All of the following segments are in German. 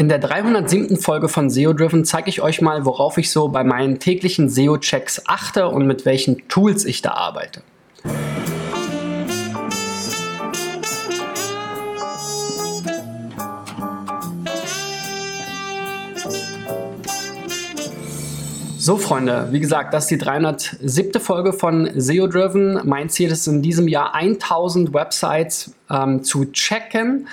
In der 307. Folge von SEO Driven zeige ich euch mal, worauf ich so bei meinen täglichen SEO-Checks achte und mit welchen Tools ich da arbeite. So, Freunde, wie gesagt, das ist die 307. Folge von SEO Driven. Mein Ziel ist in diesem Jahr 1000 Websites ähm, zu checken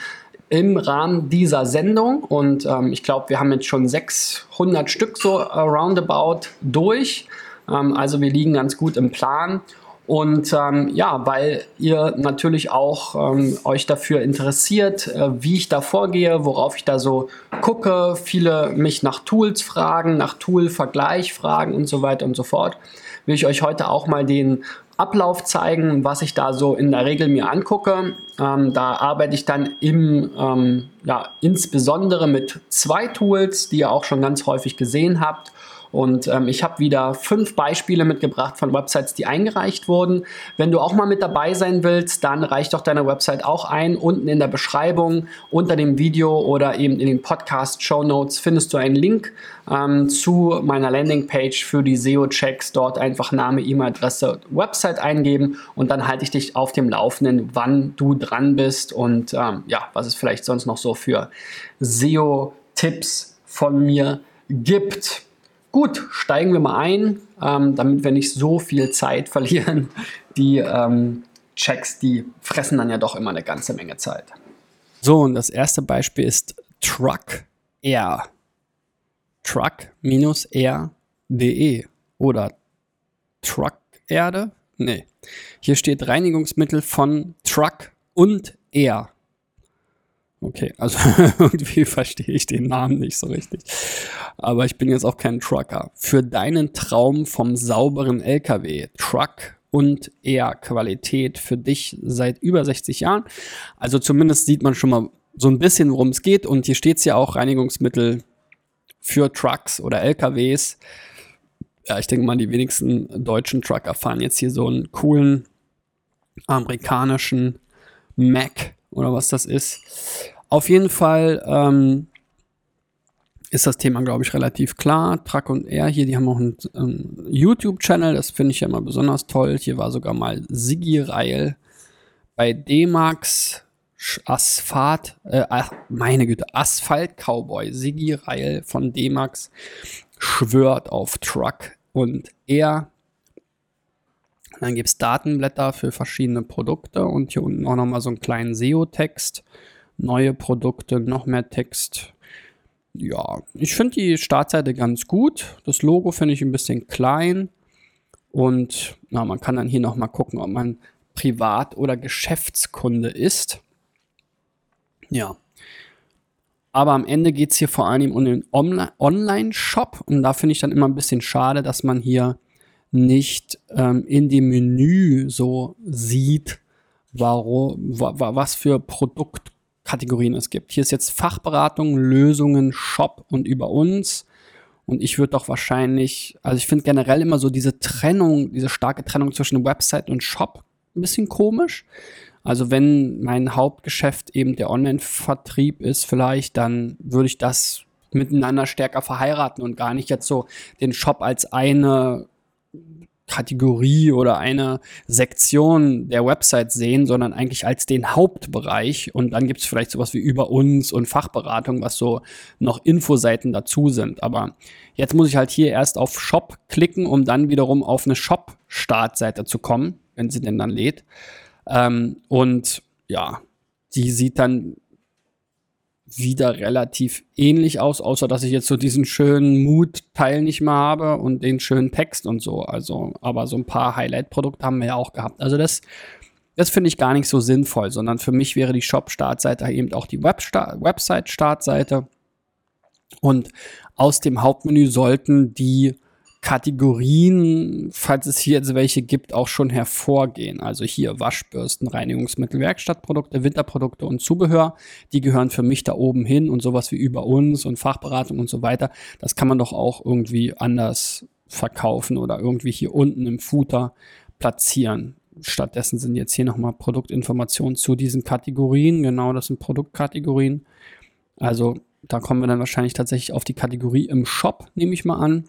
im Rahmen dieser Sendung. Und ähm, ich glaube, wir haben jetzt schon 600 Stück so roundabout durch. Ähm, also wir liegen ganz gut im Plan. Und ähm, ja, weil ihr natürlich auch ähm, euch dafür interessiert, äh, wie ich da vorgehe, worauf ich da so gucke, viele mich nach Tools fragen, nach Tool-Vergleich fragen und so weiter und so fort, will ich euch heute auch mal den Ablauf zeigen, was ich da so in der Regel mir angucke. Ähm, da arbeite ich dann im, ähm, ja, insbesondere mit zwei Tools, die ihr auch schon ganz häufig gesehen habt. Und ähm, ich habe wieder fünf Beispiele mitgebracht von Websites, die eingereicht wurden. Wenn du auch mal mit dabei sein willst, dann reich doch deine Website auch ein. Unten in der Beschreibung, unter dem Video oder eben in den Podcast-Show Notes findest du einen Link ähm, zu meiner Landingpage für die SEO-Checks. Dort einfach Name, E-Mail-Adresse, Website eingeben und dann halte ich dich auf dem Laufenden, wann du dran bist und ähm, ja, was es vielleicht sonst noch so für SEO-Tipps von mir gibt. Gut, steigen wir mal ein, ähm, damit wir nicht so viel Zeit verlieren. Die ähm, Checks, die fressen dann ja doch immer eine ganze Menge Zeit. So, und das erste Beispiel ist Truck Air. Truck-air.de oder Truck Erde? Nee. Hier steht Reinigungsmittel von Truck und Air. Okay, also irgendwie verstehe ich den Namen nicht so richtig. Aber ich bin jetzt auch kein Trucker. Für deinen Traum vom sauberen LKW, Truck und eher Qualität für dich seit über 60 Jahren. Also zumindest sieht man schon mal so ein bisschen, worum es geht. Und hier steht es ja auch Reinigungsmittel für Trucks oder LKWs. Ja, ich denke mal, die wenigsten deutschen Trucker fahren jetzt hier so einen coolen amerikanischen Mac oder was das ist. Auf jeden Fall ähm, ist das Thema, glaube ich, relativ klar. Truck und Air hier, die haben auch einen, einen YouTube-Channel, das finde ich ja immer besonders toll. Hier war sogar mal Sigi Reil bei D-Max Asphalt, äh, meine Güte, Asphalt Cowboy. Sigi Reil von D-Max schwört auf Truck und Air. Dann gibt es Datenblätter für verschiedene Produkte und hier unten auch nochmal so einen kleinen SEO-Text. Neue Produkte, noch mehr Text. Ja, ich finde die Startseite ganz gut. Das Logo finde ich ein bisschen klein. Und na, man kann dann hier nochmal gucken, ob man Privat- oder Geschäftskunde ist. Ja. Aber am Ende geht es hier vor allem um den Online-Shop. Und da finde ich dann immer ein bisschen schade, dass man hier nicht ähm, in dem Menü so sieht, warum, wa, was für Produktkategorien es gibt. Hier ist jetzt Fachberatung, Lösungen, Shop und über uns. Und ich würde doch wahrscheinlich, also ich finde generell immer so diese Trennung, diese starke Trennung zwischen Website und Shop ein bisschen komisch. Also wenn mein Hauptgeschäft eben der Online-Vertrieb ist, vielleicht, dann würde ich das miteinander stärker verheiraten und gar nicht jetzt so den Shop als eine Kategorie oder eine Sektion der Website sehen, sondern eigentlich als den Hauptbereich. Und dann gibt es vielleicht sowas wie über uns und Fachberatung, was so noch Infoseiten dazu sind. Aber jetzt muss ich halt hier erst auf Shop klicken, um dann wiederum auf eine Shop-Startseite zu kommen, wenn sie denn dann lädt. Ähm, und ja, die sieht dann wieder relativ ähnlich aus, außer dass ich jetzt so diesen schönen Mood-Teil nicht mehr habe und den schönen Text und so. Also, aber so ein paar Highlight-Produkte haben wir ja auch gehabt. Also das, das finde ich gar nicht so sinnvoll, sondern für mich wäre die Shop-Startseite eben auch die Website-Startseite. Und aus dem Hauptmenü sollten die Kategorien, falls es hier jetzt welche gibt, auch schon hervorgehen. Also hier Waschbürsten, Reinigungsmittel, Werkstattprodukte, Winterprodukte und Zubehör. Die gehören für mich da oben hin und sowas wie über uns und Fachberatung und so weiter. Das kann man doch auch irgendwie anders verkaufen oder irgendwie hier unten im Footer platzieren. Stattdessen sind jetzt hier nochmal Produktinformationen zu diesen Kategorien. Genau, das sind Produktkategorien. Also da kommen wir dann wahrscheinlich tatsächlich auf die Kategorie im Shop, nehme ich mal an.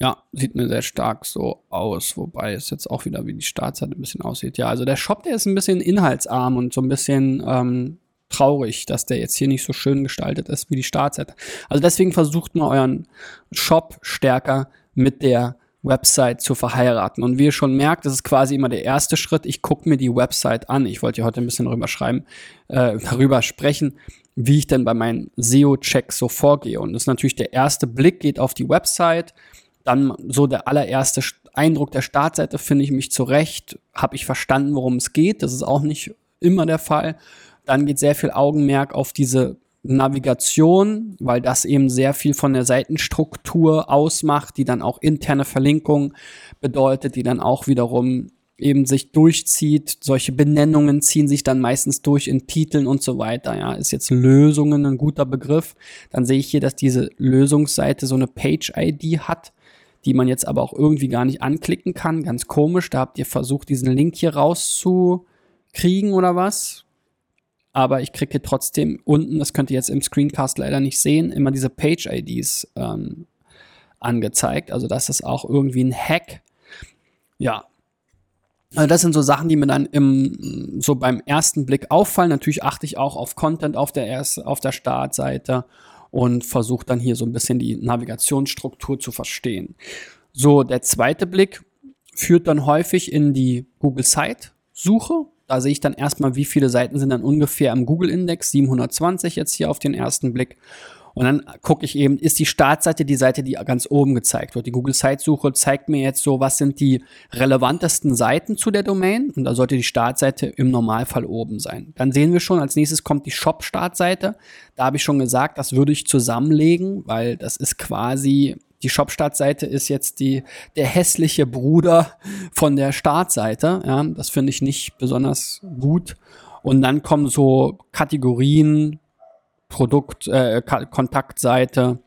Ja, sieht mir sehr stark so aus, wobei es jetzt auch wieder wie die Startseite ein bisschen aussieht. Ja, also der Shop, der ist ein bisschen inhaltsarm und so ein bisschen ähm, traurig, dass der jetzt hier nicht so schön gestaltet ist wie die Startseite. Also deswegen versucht mal euren Shop stärker mit der Website zu verheiraten. Und wie ihr schon merkt, das ist quasi immer der erste Schritt. Ich gucke mir die Website an. Ich wollte ja heute ein bisschen darüber schreiben, äh, darüber sprechen, wie ich denn bei meinen SEO-Checks so vorgehe. Und das ist natürlich der erste Blick geht auf die Website. Dann so der allererste Eindruck der Startseite, finde ich mich zurecht, habe ich verstanden, worum es geht. Das ist auch nicht immer der Fall. Dann geht sehr viel Augenmerk auf diese Navigation, weil das eben sehr viel von der Seitenstruktur ausmacht, die dann auch interne Verlinkung bedeutet, die dann auch wiederum eben sich durchzieht. Solche Benennungen ziehen sich dann meistens durch in Titeln und so weiter. Ja, ist jetzt Lösungen ein guter Begriff. Dann sehe ich hier, dass diese Lösungsseite so eine Page-ID hat, die man jetzt aber auch irgendwie gar nicht anklicken kann. Ganz komisch. Da habt ihr versucht, diesen Link hier rauszukriegen oder was? aber ich kriege trotzdem unten, das könnt ihr jetzt im Screencast leider nicht sehen, immer diese Page-IDs ähm, angezeigt. Also das ist auch irgendwie ein Hack. Ja. Also das sind so Sachen, die mir dann im, so beim ersten Blick auffallen. Natürlich achte ich auch auf Content auf der, erst, auf der Startseite und versuche dann hier so ein bisschen die Navigationsstruktur zu verstehen. So, der zweite Blick führt dann häufig in die Google Site Suche da sehe ich dann erstmal, wie viele Seiten sind dann ungefähr im Google-Index, 720 jetzt hier auf den ersten Blick. Und dann gucke ich eben, ist die Startseite die Seite, die ganz oben gezeigt wird. Die Google-Site-Suche zeigt mir jetzt so, was sind die relevantesten Seiten zu der Domain. Und da sollte die Startseite im Normalfall oben sein. Dann sehen wir schon, als nächstes kommt die Shop-Startseite. Da habe ich schon gesagt, das würde ich zusammenlegen, weil das ist quasi die Shop-Startseite ist jetzt die, der hässliche Bruder von der Startseite. Ja, das finde ich nicht besonders gut. Und dann kommen so Kategorien, Produkt, äh, Kontaktseite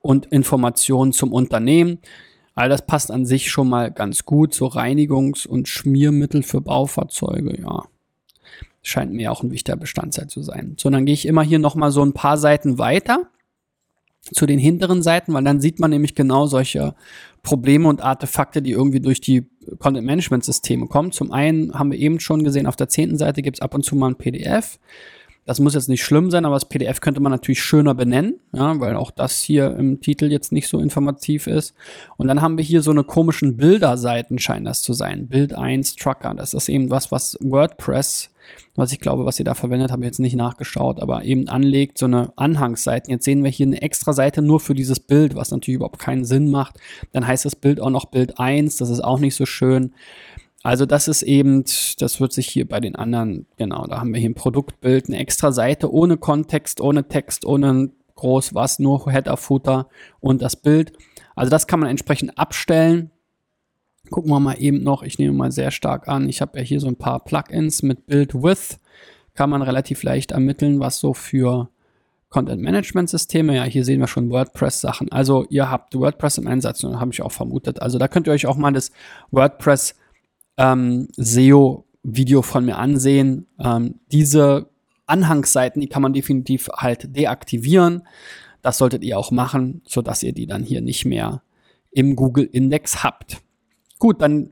und Informationen zum Unternehmen. All das passt an sich schon mal ganz gut. So Reinigungs- und Schmiermittel für Baufahrzeuge, ja. Scheint mir auch ein wichtiger Bestandteil zu sein. So, dann gehe ich immer hier nochmal so ein paar Seiten weiter zu den hinteren Seiten, weil dann sieht man nämlich genau solche Probleme und Artefakte, die irgendwie durch die Content-Management-Systeme kommen. Zum einen haben wir eben schon gesehen, auf der zehnten Seite gibt es ab und zu mal ein PDF. Das muss jetzt nicht schlimm sein, aber das PDF könnte man natürlich schöner benennen, ja, weil auch das hier im Titel jetzt nicht so informativ ist. Und dann haben wir hier so eine komischen Bilderseiten, scheinen das zu sein. Bild 1 Trucker. Das ist eben was, was WordPress was ich glaube, was ihr da verwendet, habe ich jetzt nicht nachgeschaut, aber eben anlegt, so eine Anhangsseite. Jetzt sehen wir hier eine extra Seite nur für dieses Bild, was natürlich überhaupt keinen Sinn macht. Dann heißt das Bild auch noch Bild 1, das ist auch nicht so schön. Also das ist eben, das wird sich hier bei den anderen, genau, da haben wir hier ein Produktbild, eine extra Seite ohne Kontext, ohne Text, ohne groß was, nur Header, Footer und das Bild. Also das kann man entsprechend abstellen. Gucken wir mal eben noch, ich nehme mal sehr stark an, ich habe ja hier so ein paar Plugins mit Build With, kann man relativ leicht ermitteln, was so für Content Management Systeme, ja, hier sehen wir schon WordPress Sachen. Also ihr habt WordPress im Einsatz habe ich auch vermutet. Also da könnt ihr euch auch mal das WordPress ähm, SEO Video von mir ansehen. Ähm, diese Anhangsseiten, die kann man definitiv halt deaktivieren. Das solltet ihr auch machen, sodass ihr die dann hier nicht mehr im Google Index habt. Gut, dann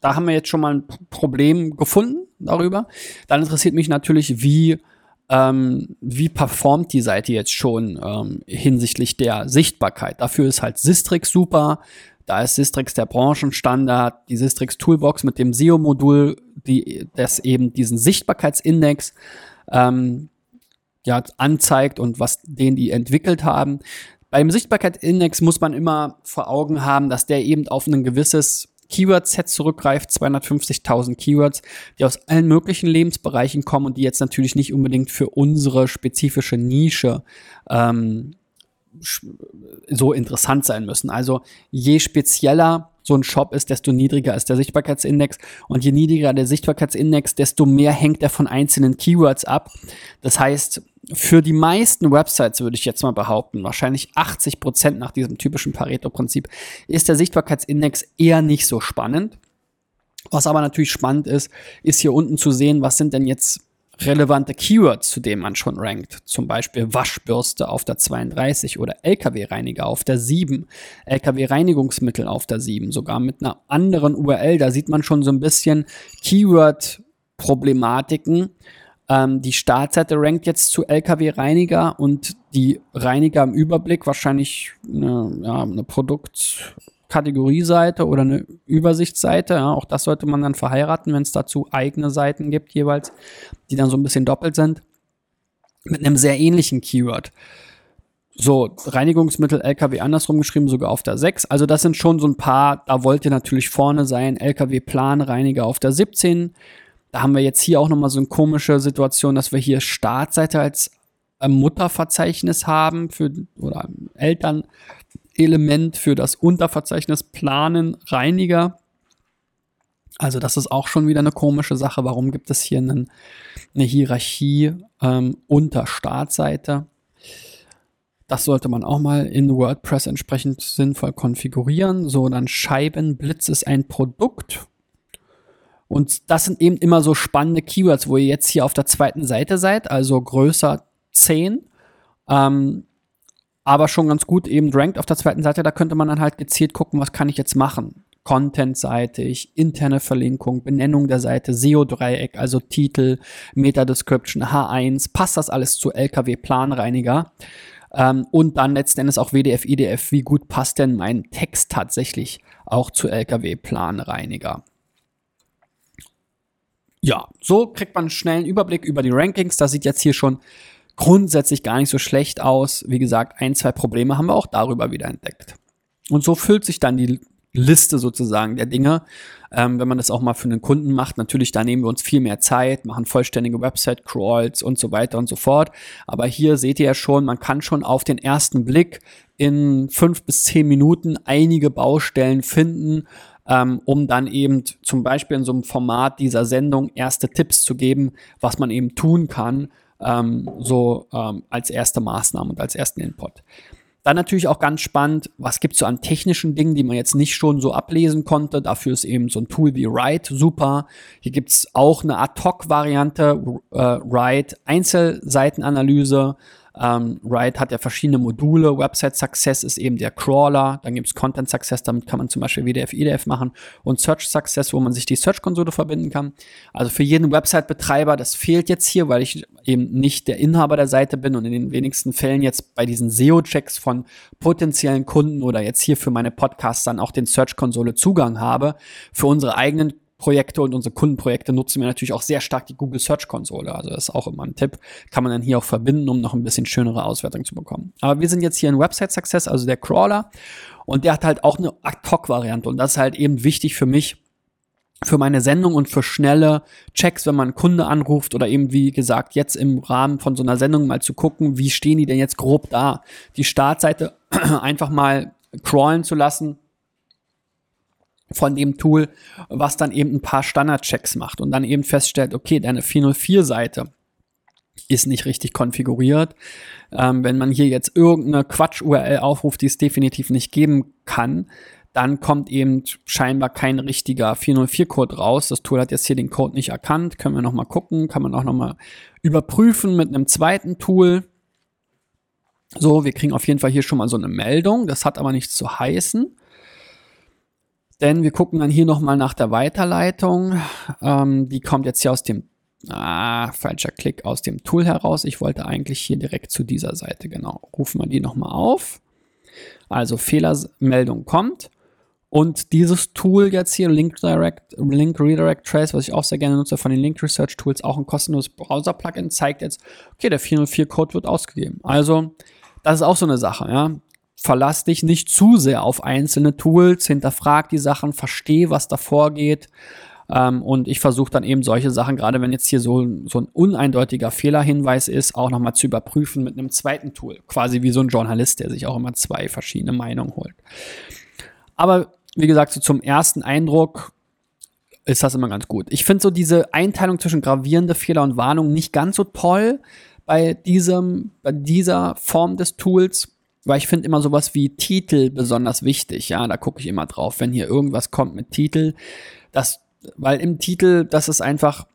da haben wir jetzt schon mal ein Problem gefunden darüber. Dann interessiert mich natürlich, wie ähm, wie performt die Seite jetzt schon ähm, hinsichtlich der Sichtbarkeit. Dafür ist halt Sistrix super. Da ist Sistrix der Branchenstandard, die Sistrix Toolbox mit dem SEO-Modul, die das eben diesen Sichtbarkeitsindex ähm, ja, anzeigt und was den die entwickelt haben. Beim Sichtbarkeitsindex muss man immer vor Augen haben, dass der eben auf ein gewisses Keyword-Set zurückgreift, 250.000 Keywords, die aus allen möglichen Lebensbereichen kommen und die jetzt natürlich nicht unbedingt für unsere spezifische Nische ähm, so interessant sein müssen. Also je spezieller so ein Shop ist, desto niedriger ist der Sichtbarkeitsindex. Und je niedriger der Sichtbarkeitsindex, desto mehr hängt er von einzelnen Keywords ab. Das heißt, für die meisten Websites würde ich jetzt mal behaupten, wahrscheinlich 80 Prozent nach diesem typischen Pareto-Prinzip, ist der Sichtbarkeitsindex eher nicht so spannend. Was aber natürlich spannend ist, ist hier unten zu sehen, was sind denn jetzt relevante Keywords, zu denen man schon rankt. Zum Beispiel Waschbürste auf der 32 oder LKW-Reiniger auf der 7, LKW-Reinigungsmittel auf der 7, sogar mit einer anderen URL. Da sieht man schon so ein bisschen Keyword-Problematiken. Ähm, die Startseite rankt jetzt zu LKW-Reiniger und die Reiniger im Überblick wahrscheinlich eine, ja, eine Produkt- Kategorieseite oder eine Übersichtsseite. Ja, auch das sollte man dann verheiraten, wenn es dazu eigene Seiten gibt jeweils, die dann so ein bisschen doppelt sind. Mit einem sehr ähnlichen Keyword. So, Reinigungsmittel LKW andersrum geschrieben, sogar auf der 6. Also das sind schon so ein paar, da wollt ihr natürlich vorne sein. LKW Planreiniger auf der 17. Da haben wir jetzt hier auch nochmal so eine komische Situation, dass wir hier Startseite als Mutterverzeichnis haben für oder Eltern Element für das Unterverzeichnis Planen Reiniger. Also das ist auch schon wieder eine komische Sache. Warum gibt es hier einen, eine Hierarchie ähm, unter Startseite? Das sollte man auch mal in WordPress entsprechend sinnvoll konfigurieren. So, dann Scheibenblitz ist ein Produkt. Und das sind eben immer so spannende Keywords, wo ihr jetzt hier auf der zweiten Seite seid, also größer 10. Ähm, aber schon ganz gut eben ranked auf der zweiten Seite. Da könnte man dann halt gezielt gucken, was kann ich jetzt machen. Content-seitig, interne Verlinkung, Benennung der Seite, SEO-Dreieck, also Titel, Meta-Description, H1, passt das alles zu LKW-Planreiniger? Ähm, und dann letzten Endes auch WDF, IDF, wie gut passt denn mein Text tatsächlich auch zu LKW-Planreiniger? Ja, so kriegt man einen schnellen Überblick über die Rankings. Da sieht jetzt hier schon grundsätzlich gar nicht so schlecht aus. Wie gesagt, ein, zwei Probleme haben wir auch darüber wieder entdeckt. Und so füllt sich dann die Liste sozusagen der Dinge. Ähm, wenn man das auch mal für einen Kunden macht, natürlich, da nehmen wir uns viel mehr Zeit, machen vollständige Website-Crawls und so weiter und so fort. Aber hier seht ihr ja schon, man kann schon auf den ersten Blick in fünf bis zehn Minuten einige Baustellen finden, ähm, um dann eben zum Beispiel in so einem Format dieser Sendung erste Tipps zu geben, was man eben tun kann, ähm, so ähm, als erste Maßnahme und als ersten Input. Dann natürlich auch ganz spannend, was gibt es so an technischen Dingen, die man jetzt nicht schon so ablesen konnte. Dafür ist eben so ein Tool wie Write super. Hier gibt es auch eine Ad-Hoc-Variante, äh, Write Einzelseitenanalyse. Ähm, Ride hat ja verschiedene Module. Website Success ist eben der Crawler. Dann gibt es Content Success, damit kann man zum Beispiel WDF, IDF machen. Und Search Success, wo man sich die Search-Konsole verbinden kann. Also für jeden Website-Betreiber, das fehlt jetzt hier, weil ich eben nicht der Inhaber der Seite bin und in den wenigsten Fällen jetzt bei diesen SEO-Checks von potenziellen Kunden oder jetzt hier für meine Podcasts dann auch den Search-Konsole Zugang habe. Für unsere eigenen Projekte und unsere Kundenprojekte nutzen wir natürlich auch sehr stark die Google Search Konsole. Also das ist auch immer ein Tipp. Kann man dann hier auch verbinden, um noch ein bisschen schönere Auswertung zu bekommen. Aber wir sind jetzt hier in Website Success, also der Crawler. Und der hat halt auch eine Ad-Hoc-Variante. Und das ist halt eben wichtig für mich, für meine Sendung und für schnelle Checks, wenn man einen Kunde anruft oder eben, wie gesagt, jetzt im Rahmen von so einer Sendung mal zu gucken, wie stehen die denn jetzt grob da? Die Startseite einfach mal crawlen zu lassen von dem Tool, was dann eben ein paar Standardchecks macht und dann eben feststellt, okay, deine 404-Seite ist nicht richtig konfiguriert. Ähm, wenn man hier jetzt irgendeine Quatsch-URL aufruft, die es definitiv nicht geben kann, dann kommt eben scheinbar kein richtiger 404-Code raus. Das Tool hat jetzt hier den Code nicht erkannt. Können wir nochmal gucken. Kann man auch nochmal überprüfen mit einem zweiten Tool. So, wir kriegen auf jeden Fall hier schon mal so eine Meldung. Das hat aber nichts zu heißen. Denn wir gucken dann hier nochmal nach der Weiterleitung. Ähm, die kommt jetzt hier aus dem, ah, falscher Klick, aus dem Tool heraus. Ich wollte eigentlich hier direkt zu dieser Seite, genau. Rufen wir die nochmal auf. Also Fehlermeldung kommt. Und dieses Tool jetzt hier, Link, Direct, Link Redirect Trace, was ich auch sehr gerne nutze von den Link Research Tools, auch ein kostenloses Browser-Plugin, zeigt jetzt, okay, der 404-Code wird ausgegeben. Also, das ist auch so eine Sache, ja verlass dich nicht zu sehr auf einzelne Tools, hinterfrag die Sachen, versteh, was da vorgeht. Ähm, und ich versuche dann eben solche Sachen, gerade wenn jetzt hier so, so ein uneindeutiger Fehlerhinweis ist, auch nochmal zu überprüfen mit einem zweiten Tool. Quasi wie so ein Journalist, der sich auch immer zwei verschiedene Meinungen holt. Aber wie gesagt, so zum ersten Eindruck ist das immer ganz gut. Ich finde so diese Einteilung zwischen gravierende Fehler und Warnung nicht ganz so toll bei diesem, bei dieser Form des Tools weil ich finde immer sowas wie Titel besonders wichtig. Ja, da gucke ich immer drauf, wenn hier irgendwas kommt mit Titel. Das, weil im Titel, das ist einfach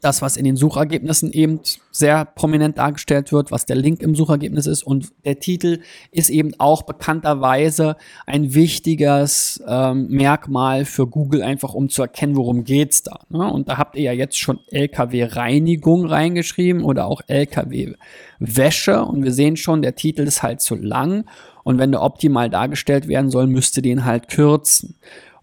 das, was in den Suchergebnissen eben sehr prominent dargestellt wird, was der Link im Suchergebnis ist. Und der Titel ist eben auch bekannterweise ein wichtiges ähm, Merkmal für Google, einfach um zu erkennen, worum geht's da. Ne? Und da habt ihr ja jetzt schon LKW-Reinigung reingeschrieben oder auch LKW-Wäsche. Und wir sehen schon, der Titel ist halt zu lang. Und wenn der optimal dargestellt werden soll, müsste den halt kürzen.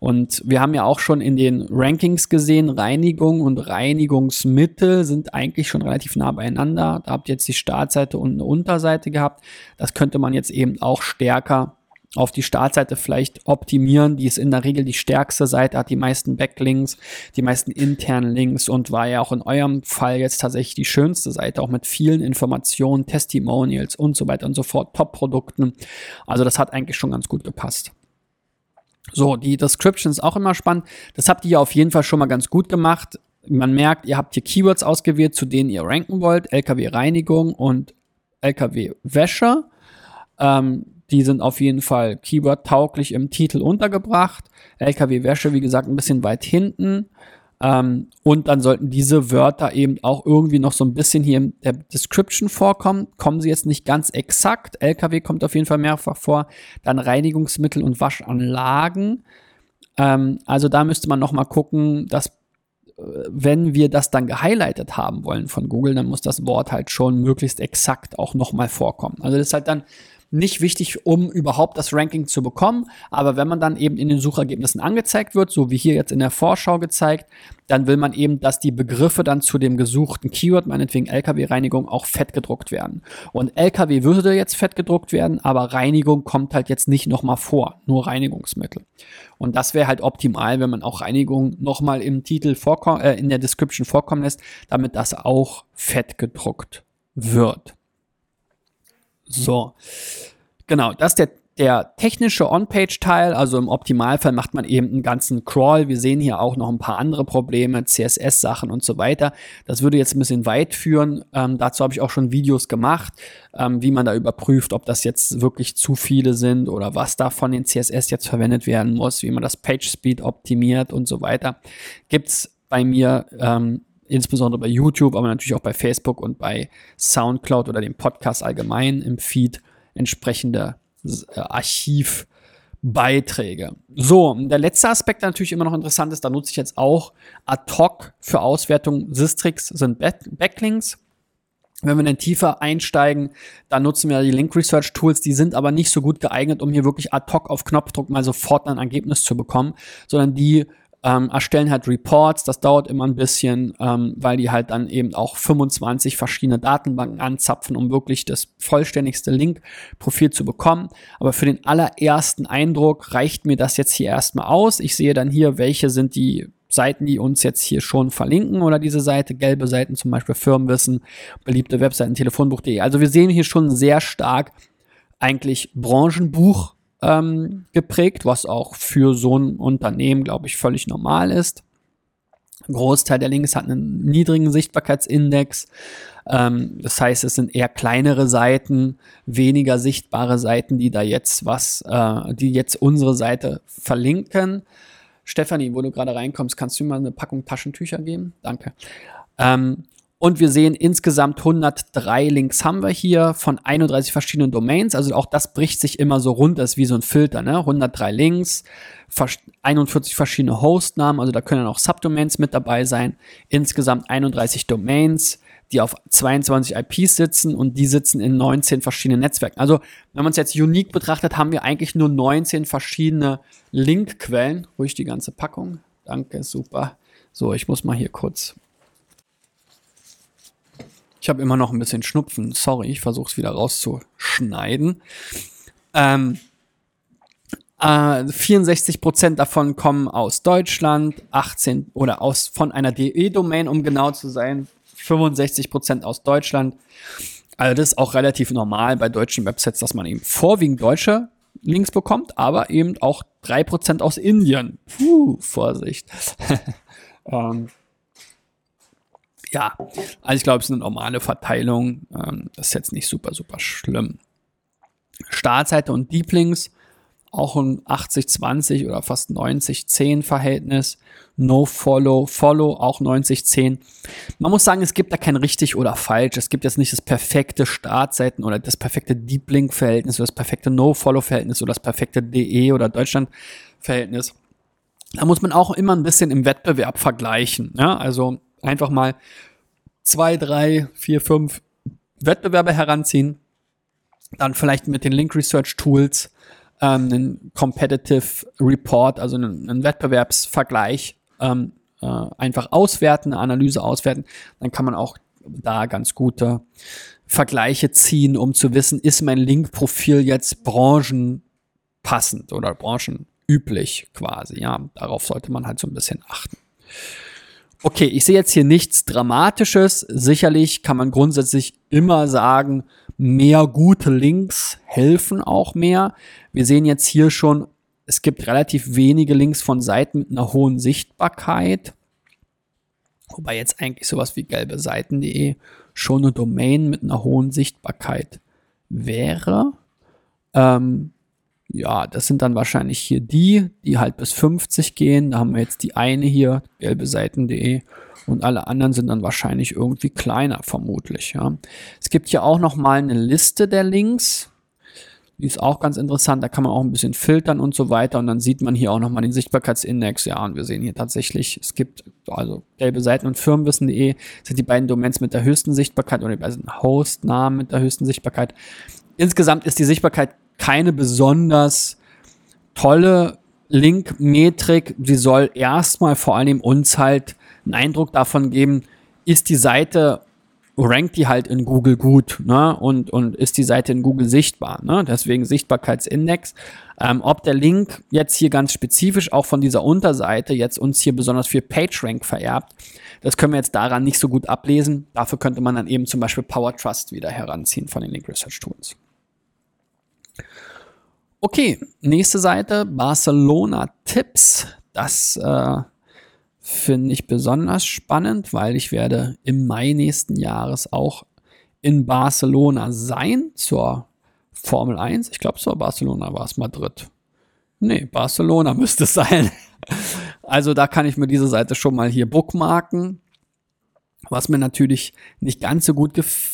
Und wir haben ja auch schon in den Rankings gesehen, Reinigung und Reinigungsmittel sind eigentlich schon relativ nah beieinander. Da habt ihr jetzt die Startseite und eine Unterseite gehabt. Das könnte man jetzt eben auch stärker auf die Startseite vielleicht optimieren. Die ist in der Regel die stärkste Seite, hat die meisten Backlinks, die meisten internen Links und war ja auch in eurem Fall jetzt tatsächlich die schönste Seite, auch mit vielen Informationen, Testimonials und so weiter und so fort, Top-Produkten. Also das hat eigentlich schon ganz gut gepasst. So, die Description ist auch immer spannend. Das habt ihr ja auf jeden Fall schon mal ganz gut gemacht. Man merkt, ihr habt hier Keywords ausgewählt, zu denen ihr ranken wollt. LKW-Reinigung und LKW-Wäsche. Ähm, die sind auf jeden Fall Keyword-tauglich im Titel untergebracht. LKW-Wäsche, wie gesagt, ein bisschen weit hinten. Ähm, und dann sollten diese Wörter eben auch irgendwie noch so ein bisschen hier in der Description vorkommen. Kommen sie jetzt nicht ganz exakt. LKW kommt auf jeden Fall mehrfach vor. Dann Reinigungsmittel und Waschanlagen. Ähm, also da müsste man noch mal gucken, dass äh, wenn wir das dann gehighlightet haben wollen von Google, dann muss das Wort halt schon möglichst exakt auch noch mal vorkommen. Also das ist halt dann nicht wichtig, um überhaupt das Ranking zu bekommen. Aber wenn man dann eben in den Suchergebnissen angezeigt wird, so wie hier jetzt in der Vorschau gezeigt, dann will man eben, dass die Begriffe dann zu dem gesuchten Keyword, meinetwegen LKW-Reinigung, auch fett gedruckt werden. Und LKW würde jetzt fett gedruckt werden, aber Reinigung kommt halt jetzt nicht nochmal vor, nur Reinigungsmittel. Und das wäre halt optimal, wenn man auch Reinigung nochmal im Titel vorkommen, äh, in der Description vorkommen lässt, damit das auch fett gedruckt wird. So, genau, das ist der, der technische On-Page-Teil. Also im Optimalfall macht man eben einen ganzen Crawl. Wir sehen hier auch noch ein paar andere Probleme, CSS-Sachen und so weiter. Das würde jetzt ein bisschen weit führen. Ähm, dazu habe ich auch schon Videos gemacht, ähm, wie man da überprüft, ob das jetzt wirklich zu viele sind oder was da von den CSS jetzt verwendet werden muss, wie man das Page-Speed optimiert und so weiter. Gibt's bei mir ähm, insbesondere bei YouTube, aber natürlich auch bei Facebook und bei SoundCloud oder dem Podcast allgemein im Feed entsprechende äh, Archivbeiträge. So, der letzte Aspekt, der natürlich immer noch interessant ist, da nutze ich jetzt auch ad hoc für Auswertung Sistrix, sind Backlinks. Wenn wir dann tiefer einsteigen, dann nutzen wir die Link Research Tools, die sind aber nicht so gut geeignet, um hier wirklich ad hoc auf Knopfdruck mal sofort ein Ergebnis zu bekommen, sondern die ähm, erstellen halt Reports. Das dauert immer ein bisschen, ähm, weil die halt dann eben auch 25 verschiedene Datenbanken anzapfen, um wirklich das vollständigste Link-Profil zu bekommen. Aber für den allerersten Eindruck reicht mir das jetzt hier erstmal aus. Ich sehe dann hier, welche sind die Seiten, die uns jetzt hier schon verlinken oder diese Seite, gelbe Seiten zum Beispiel Firmenwissen, beliebte Webseiten, telefonbuch.de. Also wir sehen hier schon sehr stark eigentlich Branchenbuch ähm, geprägt, was auch für so ein Unternehmen, glaube ich, völlig normal ist. Ein Großteil der Links hat einen niedrigen Sichtbarkeitsindex. Ähm, das heißt, es sind eher kleinere Seiten, weniger sichtbare Seiten, die da jetzt was, äh, die jetzt unsere Seite verlinken. Stefanie, wo du gerade reinkommst, kannst du mir mal eine Packung Taschentücher geben? Danke. Ähm, und wir sehen insgesamt 103 Links haben wir hier von 31 verschiedenen Domains. Also auch das bricht sich immer so runter, ist wie so ein Filter. Ne? 103 Links, 41 verschiedene Hostnamen, also da können auch Subdomains mit dabei sein. Insgesamt 31 Domains, die auf 22 IPs sitzen und die sitzen in 19 verschiedenen Netzwerken. Also wenn man es jetzt unique betrachtet, haben wir eigentlich nur 19 verschiedene Linkquellen. Ruhig die ganze Packung. Danke, super. So, ich muss mal hier kurz ich habe immer noch ein bisschen Schnupfen. Sorry, ich versuche es wieder rauszuschneiden. Ähm, äh, 64% davon kommen aus Deutschland, 18 oder aus von einer DE-Domain, um genau zu sein, 65% aus Deutschland. Also das ist auch relativ normal bei deutschen Websites, dass man eben vorwiegend deutsche Links bekommt, aber eben auch 3% aus Indien. Puh, Vorsicht. ähm, ja, also ich glaube, es ist eine normale Verteilung. Ähm, das ist jetzt nicht super, super schlimm. Startseite und Deep Links auch ein 80-20 oder fast 90-10 Verhältnis. No Follow, Follow auch 90-10. Man muss sagen, es gibt da kein richtig oder falsch. Es gibt jetzt nicht das perfekte Startseiten oder das perfekte Deep Link Verhältnis oder das perfekte No Follow Verhältnis oder das perfekte DE oder Deutschland Verhältnis. Da muss man auch immer ein bisschen im Wettbewerb vergleichen. Ja? Also einfach mal zwei, drei, vier, fünf Wettbewerbe heranziehen. Dann vielleicht mit den Link Research Tools ähm, einen Competitive Report, also einen, einen Wettbewerbsvergleich ähm, äh, einfach auswerten, eine Analyse auswerten. Dann kann man auch da ganz gute Vergleiche ziehen, um zu wissen, ist mein Link-Profil jetzt branchenpassend oder branchenüblich quasi. Ja, darauf sollte man halt so ein bisschen achten. Okay, ich sehe jetzt hier nichts Dramatisches. Sicherlich kann man grundsätzlich immer sagen, mehr gute Links helfen auch mehr. Wir sehen jetzt hier schon, es gibt relativ wenige Links von Seiten mit einer hohen Sichtbarkeit. Wobei jetzt eigentlich sowas wie gelbe Seiten.de schon eine Domain mit einer hohen Sichtbarkeit wäre. Ähm, ja, das sind dann wahrscheinlich hier die, die halt bis 50 gehen. Da haben wir jetzt die eine hier, gelbe Seiten.de. Und alle anderen sind dann wahrscheinlich irgendwie kleiner, vermutlich. Ja. Es gibt hier auch noch mal eine Liste der Links. Die ist auch ganz interessant. Da kann man auch ein bisschen filtern und so weiter. Und dann sieht man hier auch noch mal den Sichtbarkeitsindex. Ja, und wir sehen hier tatsächlich, es gibt also gelbe Seiten und Firmenwissen.de sind die beiden Domains mit der höchsten Sichtbarkeit oder die beiden Hostnamen mit der höchsten Sichtbarkeit. Insgesamt ist die Sichtbarkeit keine besonders tolle Link-Metrik. Sie soll erstmal vor allem uns halt einen Eindruck davon geben, ist die Seite, rankt die halt in Google gut, ne? Und, und ist die Seite in Google sichtbar, ne? Deswegen Sichtbarkeitsindex. Ähm, ob der Link jetzt hier ganz spezifisch auch von dieser Unterseite jetzt uns hier besonders viel PageRank vererbt, das können wir jetzt daran nicht so gut ablesen. Dafür könnte man dann eben zum Beispiel Power Trust wieder heranziehen von den Link Research Tools. Okay, nächste Seite, Barcelona Tipps. Das äh, finde ich besonders spannend, weil ich werde im Mai nächsten Jahres auch in Barcelona sein zur Formel 1. Ich glaube, zur Barcelona war es Madrid. Nee, Barcelona müsste es sein. Also da kann ich mir diese Seite schon mal hier bookmarken. Was mir natürlich nicht ganz so gut gefällt,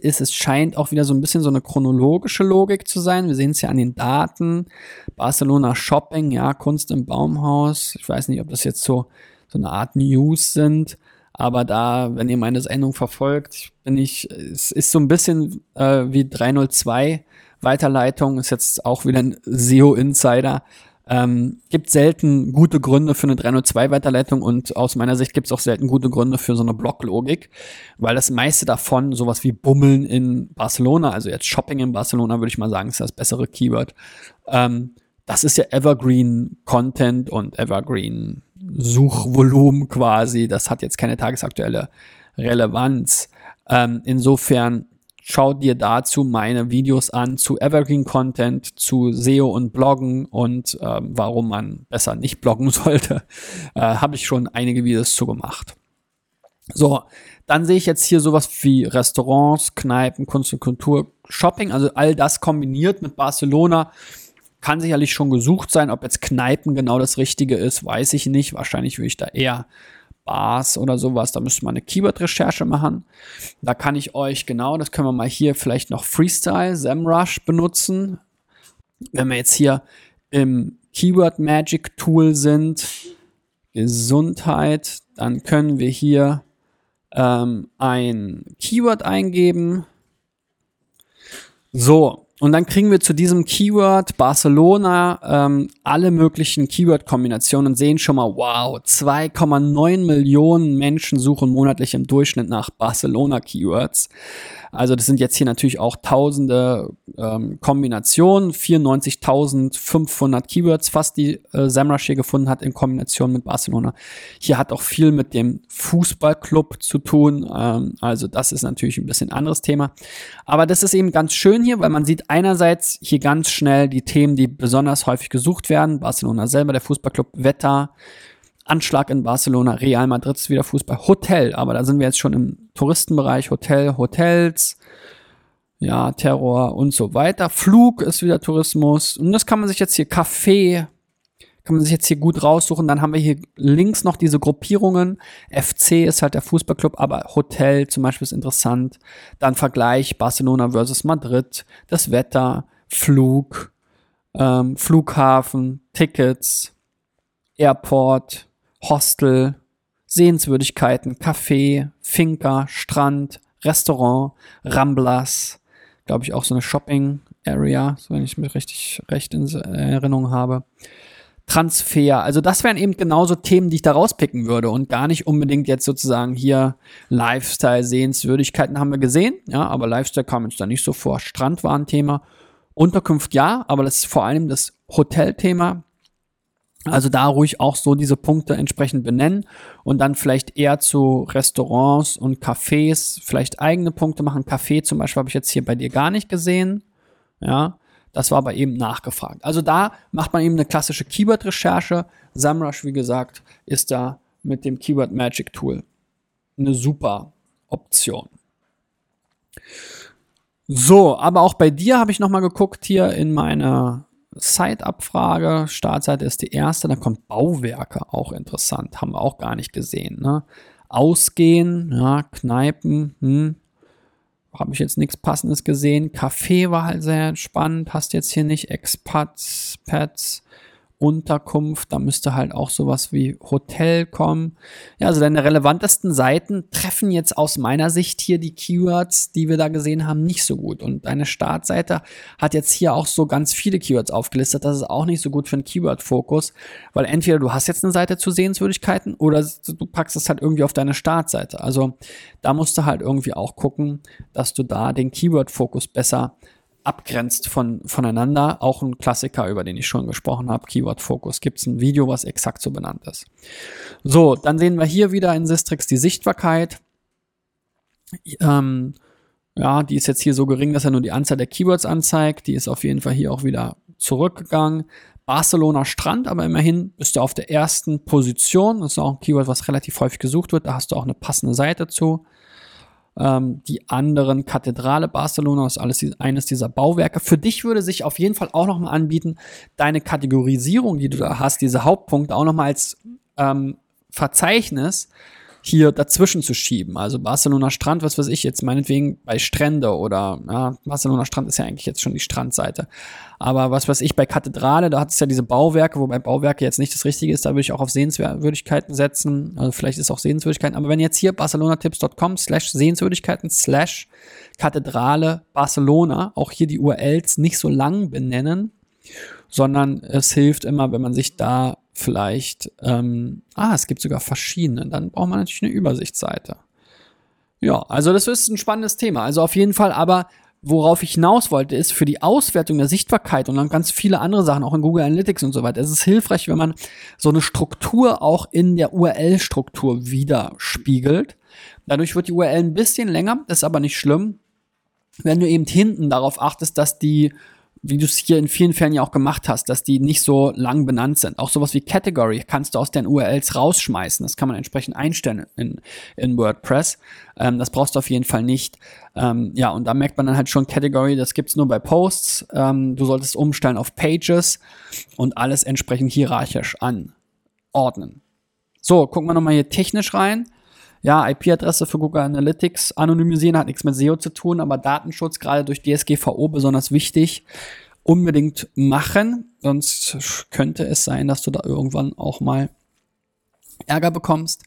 ist, es scheint auch wieder so ein bisschen so eine chronologische Logik zu sein. Wir sehen es ja an den Daten. Barcelona Shopping, ja, Kunst im Baumhaus. Ich weiß nicht, ob das jetzt so, so eine Art News sind. Aber da, wenn ihr meine Sendung verfolgt, bin ich, es ist so ein bisschen äh, wie 302 Weiterleitung, ist jetzt auch wieder ein SEO-Insider. Ähm, gibt selten gute Gründe für eine 302-Weiterleitung und aus meiner Sicht gibt es auch selten gute Gründe für so eine Blocklogik, weil das meiste davon, sowas wie Bummeln in Barcelona, also jetzt Shopping in Barcelona, würde ich mal sagen, ist das bessere Keyword. Ähm, das ist ja Evergreen Content und Evergreen Suchvolumen quasi. Das hat jetzt keine tagesaktuelle Relevanz. Ähm, insofern schau dir dazu meine Videos an zu Evergreen Content, zu SEO und Bloggen und äh, warum man besser nicht bloggen sollte. Äh, Habe ich schon einige Videos zu gemacht. So, dann sehe ich jetzt hier sowas wie Restaurants, Kneipen, Kunst und Kultur, Shopping, also all das kombiniert mit Barcelona kann sicherlich schon gesucht sein. Ob jetzt Kneipen genau das Richtige ist, weiß ich nicht. Wahrscheinlich würde ich da eher Bars oder sowas, da müsste man eine Keyword-Recherche machen. Da kann ich euch genau, das können wir mal hier vielleicht noch Freestyle, SEMrush benutzen. Wenn wir jetzt hier im Keyword Magic Tool sind, Gesundheit, dann können wir hier ähm, ein Keyword eingeben. So, und dann kriegen wir zu diesem Keyword Barcelona ähm, alle möglichen Keyword-Kombinationen und sehen schon mal, wow, 2,9 Millionen Menschen suchen monatlich im Durchschnitt nach Barcelona-Keywords. Also das sind jetzt hier natürlich auch tausende ähm, Kombinationen, 94.500 Keywords fast, die äh, Samrush hier gefunden hat in Kombination mit Barcelona. Hier hat auch viel mit dem Fußballclub zu tun, ähm, also das ist natürlich ein bisschen anderes Thema. Aber das ist eben ganz schön hier, weil man sieht einerseits hier ganz schnell die Themen, die besonders häufig gesucht werden. Barcelona selber, der Fußballclub, Wetter, Anschlag in Barcelona, Real Madrid ist wieder Fußball, Hotel, aber da sind wir jetzt schon im Touristenbereich, Hotel, Hotels. ja, Terror und so weiter. Flug ist wieder Tourismus. Und das kann man sich jetzt hier, Café, kann man sich jetzt hier gut raussuchen. Dann haben wir hier links noch diese Gruppierungen. FC ist halt der Fußballclub, aber Hotel zum Beispiel ist interessant. Dann Vergleich Barcelona versus Madrid, das Wetter, Flug, ähm, Flughafen, Tickets, Airport, Hostel, Sehenswürdigkeiten, Café, Finca, Strand, Restaurant, Ramblas, glaube ich auch so eine Shopping Area, so wenn ich mich richtig recht in Erinnerung habe. Transfer. Also das wären eben genauso Themen, die ich da rauspicken würde und gar nicht unbedingt jetzt sozusagen hier Lifestyle, Sehenswürdigkeiten haben wir gesehen, ja, aber Lifestyle kam uns da nicht so vor. Strand war ein Thema. Unterkunft ja, aber das ist vor allem das Hotelthema. Also da ruhig auch so diese Punkte entsprechend benennen und dann vielleicht eher zu Restaurants und Cafés vielleicht eigene Punkte machen. Café zum Beispiel habe ich jetzt hier bei dir gar nicht gesehen. Ja, das war aber eben nachgefragt. Also da macht man eben eine klassische Keyword-Recherche. SEMrush, wie gesagt, ist da mit dem Keyword Magic Tool eine super Option. So, aber auch bei dir habe ich nochmal geguckt hier in meiner Site-Abfrage. Startseite ist die erste, da kommt Bauwerke, auch interessant, haben wir auch gar nicht gesehen. Ne? Ausgehen, ja, Kneipen, hm, habe ich jetzt nichts Passendes gesehen. Café war halt sehr spannend. Hast jetzt hier nicht Expats, Pets, Unterkunft. Da müsste halt auch sowas wie Hotel kommen. Ja, also deine relevantesten Seiten treffen jetzt aus meiner Sicht hier die Keywords, die wir da gesehen haben, nicht so gut. Und deine Startseite hat jetzt hier auch so ganz viele Keywords aufgelistet. Das ist auch nicht so gut für einen Keyword-Fokus, weil entweder du hast jetzt eine Seite zu Sehenswürdigkeiten oder du packst es halt irgendwie auf deine Startseite. Also da musst du halt irgendwie auch gucken, dass du da den Keyword-Fokus besser abgrenzt von, voneinander. Auch ein Klassiker, über den ich schon gesprochen habe, Keyword Focus. Gibt es ein Video, was exakt so benannt ist. So, dann sehen wir hier wieder in Sistrix die Sichtbarkeit. Ähm, ja, die ist jetzt hier so gering, dass er nur die Anzahl der Keywords anzeigt. Die ist auf jeden Fall hier auch wieder zurückgegangen. Barcelona Strand, aber immerhin bist du auf der ersten Position. Das ist auch ein Keyword, was relativ häufig gesucht wird. Da hast du auch eine passende Seite zu ähm, die anderen Kathedrale Barcelona, ist alles eines dieser Bauwerke. Für dich würde sich auf jeden Fall auch nochmal anbieten, deine Kategorisierung, die du da hast, diese Hauptpunkte auch nochmal als ähm, Verzeichnis hier dazwischen zu schieben. Also Barcelona Strand, was weiß ich jetzt, meinetwegen bei Strände oder ja, Barcelona Strand ist ja eigentlich jetzt schon die Strandseite. Aber was weiß ich, bei Kathedrale, da hat es ja diese Bauwerke, wobei Bauwerke jetzt nicht das Richtige ist, da würde ich auch auf Sehenswürdigkeiten setzen. Also vielleicht ist auch Sehenswürdigkeiten. Aber wenn jetzt hier barcelonatips.com slash Sehenswürdigkeiten slash Kathedrale Barcelona, auch hier die URLs nicht so lang benennen, sondern es hilft immer, wenn man sich da vielleicht, ähm, ah, es gibt sogar verschiedene, dann braucht man natürlich eine Übersichtsseite. Ja, also das ist ein spannendes Thema. Also auf jeden Fall, aber worauf ich hinaus wollte, ist für die Auswertung der Sichtbarkeit und dann ganz viele andere Sachen, auch in Google Analytics und so weiter. Es ist hilfreich, wenn man so eine Struktur auch in der URL-Struktur widerspiegelt. Dadurch wird die URL ein bisschen länger, ist aber nicht schlimm. Wenn du eben hinten darauf achtest, dass die wie du es hier in vielen Fällen ja auch gemacht hast, dass die nicht so lang benannt sind. Auch sowas wie Category kannst du aus den URLs rausschmeißen. Das kann man entsprechend einstellen in, in WordPress. Ähm, das brauchst du auf jeden Fall nicht. Ähm, ja, und da merkt man dann halt schon Category, das gibt's nur bei Posts. Ähm, du solltest umstellen auf Pages und alles entsprechend hierarchisch anordnen. So, gucken wir nochmal hier technisch rein. Ja, IP-Adresse für Google Analytics anonymisieren hat nichts mit SEO zu tun, aber Datenschutz gerade durch DSGVO besonders wichtig. Unbedingt machen, sonst könnte es sein, dass du da irgendwann auch mal Ärger bekommst.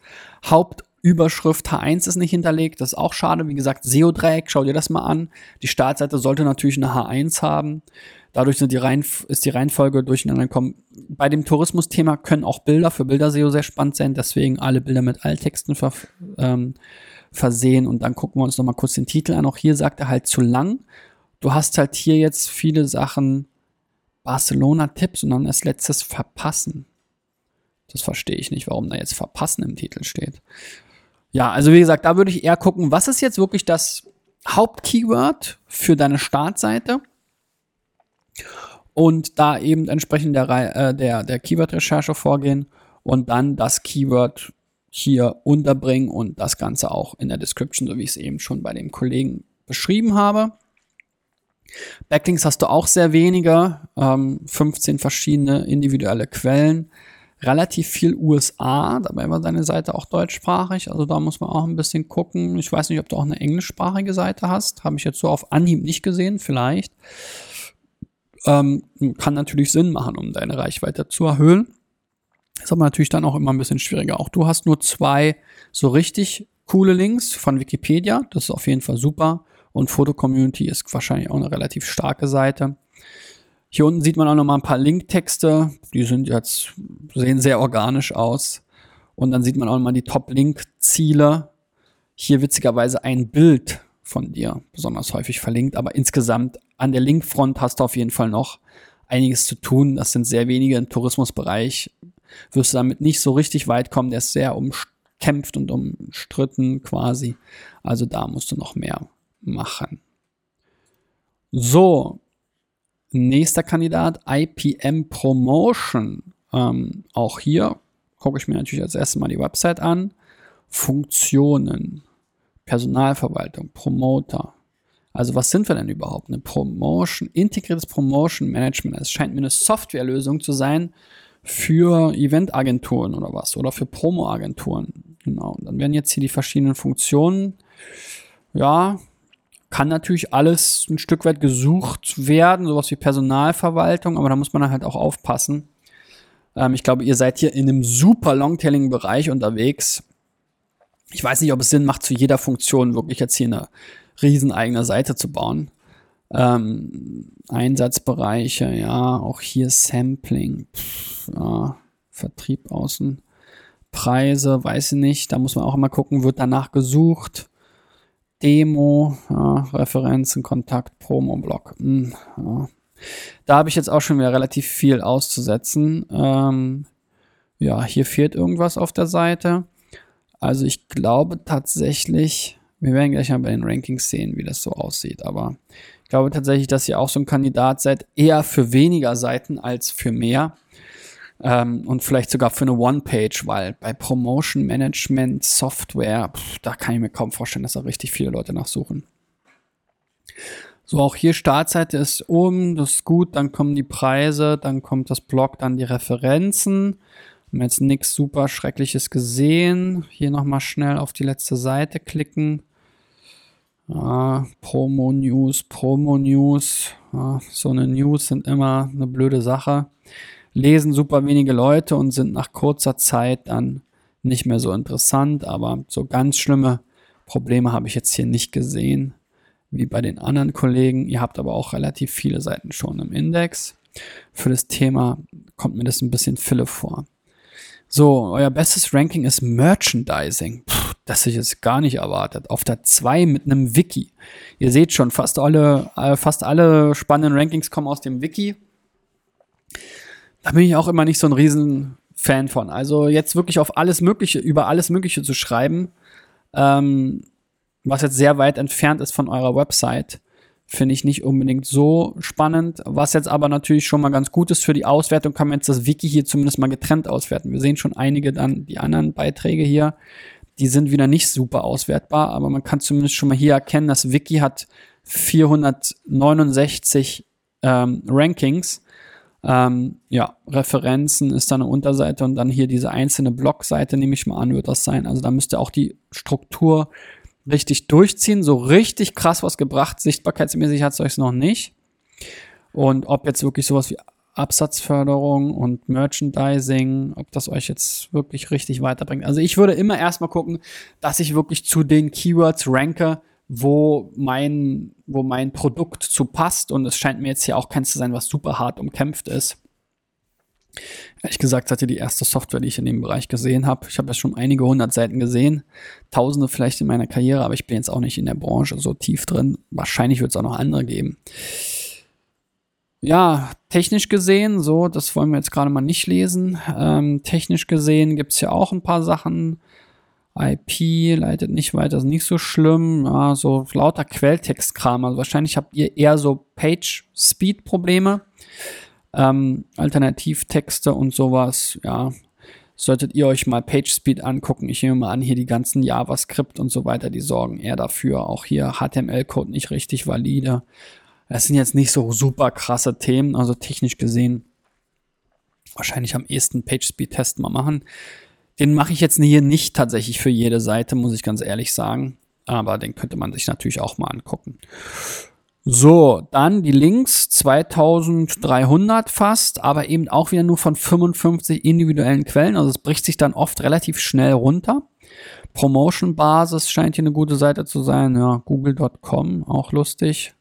Hauptüberschrift H1 ist nicht hinterlegt, das ist auch schade. Wie gesagt, SEO-Dreieck, schau dir das mal an. Die Startseite sollte natürlich eine H1 haben. Dadurch sind die Reihen, ist die Reihenfolge durcheinander gekommen. Bei dem Tourismus-Thema können auch Bilder für Bilderseo sehr spannend sein, deswegen alle Bilder mit Alttexten ver, ähm, versehen und dann gucken wir uns nochmal kurz den Titel an. Auch hier sagt er halt zu lang. Du hast halt hier jetzt viele Sachen Barcelona-Tipps und dann als letztes verpassen. Das verstehe ich nicht, warum da jetzt verpassen im Titel steht. Ja, also wie gesagt, da würde ich eher gucken, was ist jetzt wirklich das Hauptkeyword für deine Startseite? Und da eben entsprechend der, äh, der, der Keyword-Recherche vorgehen und dann das Keyword hier unterbringen und das Ganze auch in der Description, so wie ich es eben schon bei dem Kollegen beschrieben habe. Backlinks hast du auch sehr wenige, ähm, 15 verschiedene individuelle Quellen, relativ viel USA, dabei war deine Seite auch deutschsprachig, also da muss man auch ein bisschen gucken. Ich weiß nicht, ob du auch eine englischsprachige Seite hast, habe ich jetzt so auf Anhieb nicht gesehen, vielleicht. Ähm, kann natürlich Sinn machen, um deine Reichweite zu erhöhen. Ist aber natürlich dann auch immer ein bisschen schwieriger. Auch du hast nur zwei so richtig coole Links von Wikipedia. Das ist auf jeden Fall super. Und Photo Community ist wahrscheinlich auch eine relativ starke Seite. Hier unten sieht man auch noch mal ein paar Linktexte. Die sind jetzt, sehen sehr organisch aus. Und dann sieht man auch mal die Top-Link-Ziele. Hier witzigerweise ein Bild von dir besonders häufig verlinkt. Aber insgesamt an der Linkfront hast du auf jeden Fall noch einiges zu tun. Das sind sehr wenige im Tourismusbereich. Wirst du damit nicht so richtig weit kommen. Der ist sehr umkämpft und umstritten quasi. Also da musst du noch mehr machen. So, nächster Kandidat, IPM Promotion. Ähm, auch hier gucke ich mir natürlich als erstes mal die Website an. Funktionen, Personalverwaltung, Promoter. Also was sind wir denn überhaupt? Eine Promotion, integriertes Promotion Management. Es scheint mir eine Softwarelösung zu sein für Eventagenturen oder was oder für Promo-Agenturen. Genau. Und dann werden jetzt hier die verschiedenen Funktionen. Ja, kann natürlich alles ein Stück weit gesucht werden, sowas wie Personalverwaltung, aber da muss man dann halt auch aufpassen. Ähm, ich glaube, ihr seid hier in einem super Longtailing-Bereich unterwegs. Ich weiß nicht, ob es Sinn macht, zu jeder Funktion wirklich jetzt hier eine riesen eigene Seite zu bauen. Ähm, Einsatzbereiche, ja, auch hier Sampling, Pff, ja, Vertrieb außen, Preise, weiß ich nicht, da muss man auch immer gucken, wird danach gesucht. Demo, ja, Referenzen, Kontakt, Promo-Blog. Hm, ja. Da habe ich jetzt auch schon wieder relativ viel auszusetzen. Ähm, ja, hier fehlt irgendwas auf der Seite. Also ich glaube tatsächlich, wir werden gleich mal bei den Rankings sehen, wie das so aussieht. Aber ich glaube tatsächlich, dass ihr auch so ein Kandidat seid, eher für weniger Seiten als für mehr. Ähm, und vielleicht sogar für eine One-Page, weil bei Promotion Management Software, pff, da kann ich mir kaum vorstellen, dass da richtig viele Leute nachsuchen. So, auch hier Startseite ist oben, das ist gut, dann kommen die Preise, dann kommt das Blog, dann die Referenzen. Haben jetzt nichts super Schreckliches gesehen. Hier nochmal schnell auf die letzte Seite klicken. Ah, Promo News, Promo News. Ah, so eine News sind immer eine blöde Sache. Lesen super wenige Leute und sind nach kurzer Zeit dann nicht mehr so interessant, aber so ganz schlimme Probleme habe ich jetzt hier nicht gesehen, wie bei den anderen Kollegen. Ihr habt aber auch relativ viele Seiten schon im Index. Für das Thema kommt mir das ein bisschen Fille vor. So, euer bestes Ranking ist Merchandising. Puh, das ich jetzt gar nicht erwartet. Auf der 2 mit einem Wiki. Ihr seht schon, fast alle, äh, fast alle spannenden Rankings kommen aus dem Wiki. Da bin ich auch immer nicht so ein riesen Fan von. Also jetzt wirklich auf alles Mögliche, über alles Mögliche zu schreiben, ähm, was jetzt sehr weit entfernt ist von eurer Website, finde ich nicht unbedingt so spannend. Was jetzt aber natürlich schon mal ganz gut ist für die Auswertung, kann man jetzt das Wiki hier zumindest mal getrennt auswerten. Wir sehen schon einige dann, die anderen Beiträge hier, die sind wieder nicht super auswertbar, aber man kann zumindest schon mal hier erkennen, das Wiki hat 469 ähm, Rankings. Ähm, ja, Referenzen ist da eine Unterseite und dann hier diese einzelne Blogseite, nehme ich mal an, wird das sein. Also da müsste auch die Struktur richtig durchziehen. So richtig krass was gebracht, sichtbarkeitsmäßig hat es euch noch nicht. Und ob jetzt wirklich sowas wie Absatzförderung und Merchandising, ob das euch jetzt wirklich richtig weiterbringt. Also ich würde immer erstmal gucken, dass ich wirklich zu den Keywords ranke, wo mein, wo mein Produkt zu passt. Und es scheint mir jetzt hier auch keins zu sein, was super hart umkämpft ist. Ehrlich gesagt, hatte die erste Software, die ich in dem Bereich gesehen habe. Ich habe ja schon einige hundert Seiten gesehen, tausende vielleicht in meiner Karriere, aber ich bin jetzt auch nicht in der Branche so tief drin. Wahrscheinlich wird es auch noch andere geben ja, technisch gesehen, so, das wollen wir jetzt gerade mal nicht lesen. Ähm, technisch gesehen gibt es ja auch ein paar Sachen. IP leitet nicht weiter, ist nicht so schlimm. Ja, so lauter Quelltextkram. Also wahrscheinlich habt ihr eher so Page-Speed-Probleme. Ähm, Alternativtexte und sowas, ja. Solltet ihr euch mal PageSpeed angucken. Ich nehme mal an, hier die ganzen JavaScript und so weiter, die sorgen eher dafür. Auch hier HTML-Code nicht richtig valide Das sind jetzt nicht so super krasse Themen, also technisch gesehen wahrscheinlich am ehesten PageSpeed-Test mal machen. Den mache ich jetzt hier nicht tatsächlich für jede Seite, muss ich ganz ehrlich sagen. Aber den könnte man sich natürlich auch mal angucken. So, dann die Links, 2300 fast, aber eben auch wieder nur von 55 individuellen Quellen. Also es bricht sich dann oft relativ schnell runter. Promotion-Basis scheint hier eine gute Seite zu sein. Ja, google.com, auch lustig.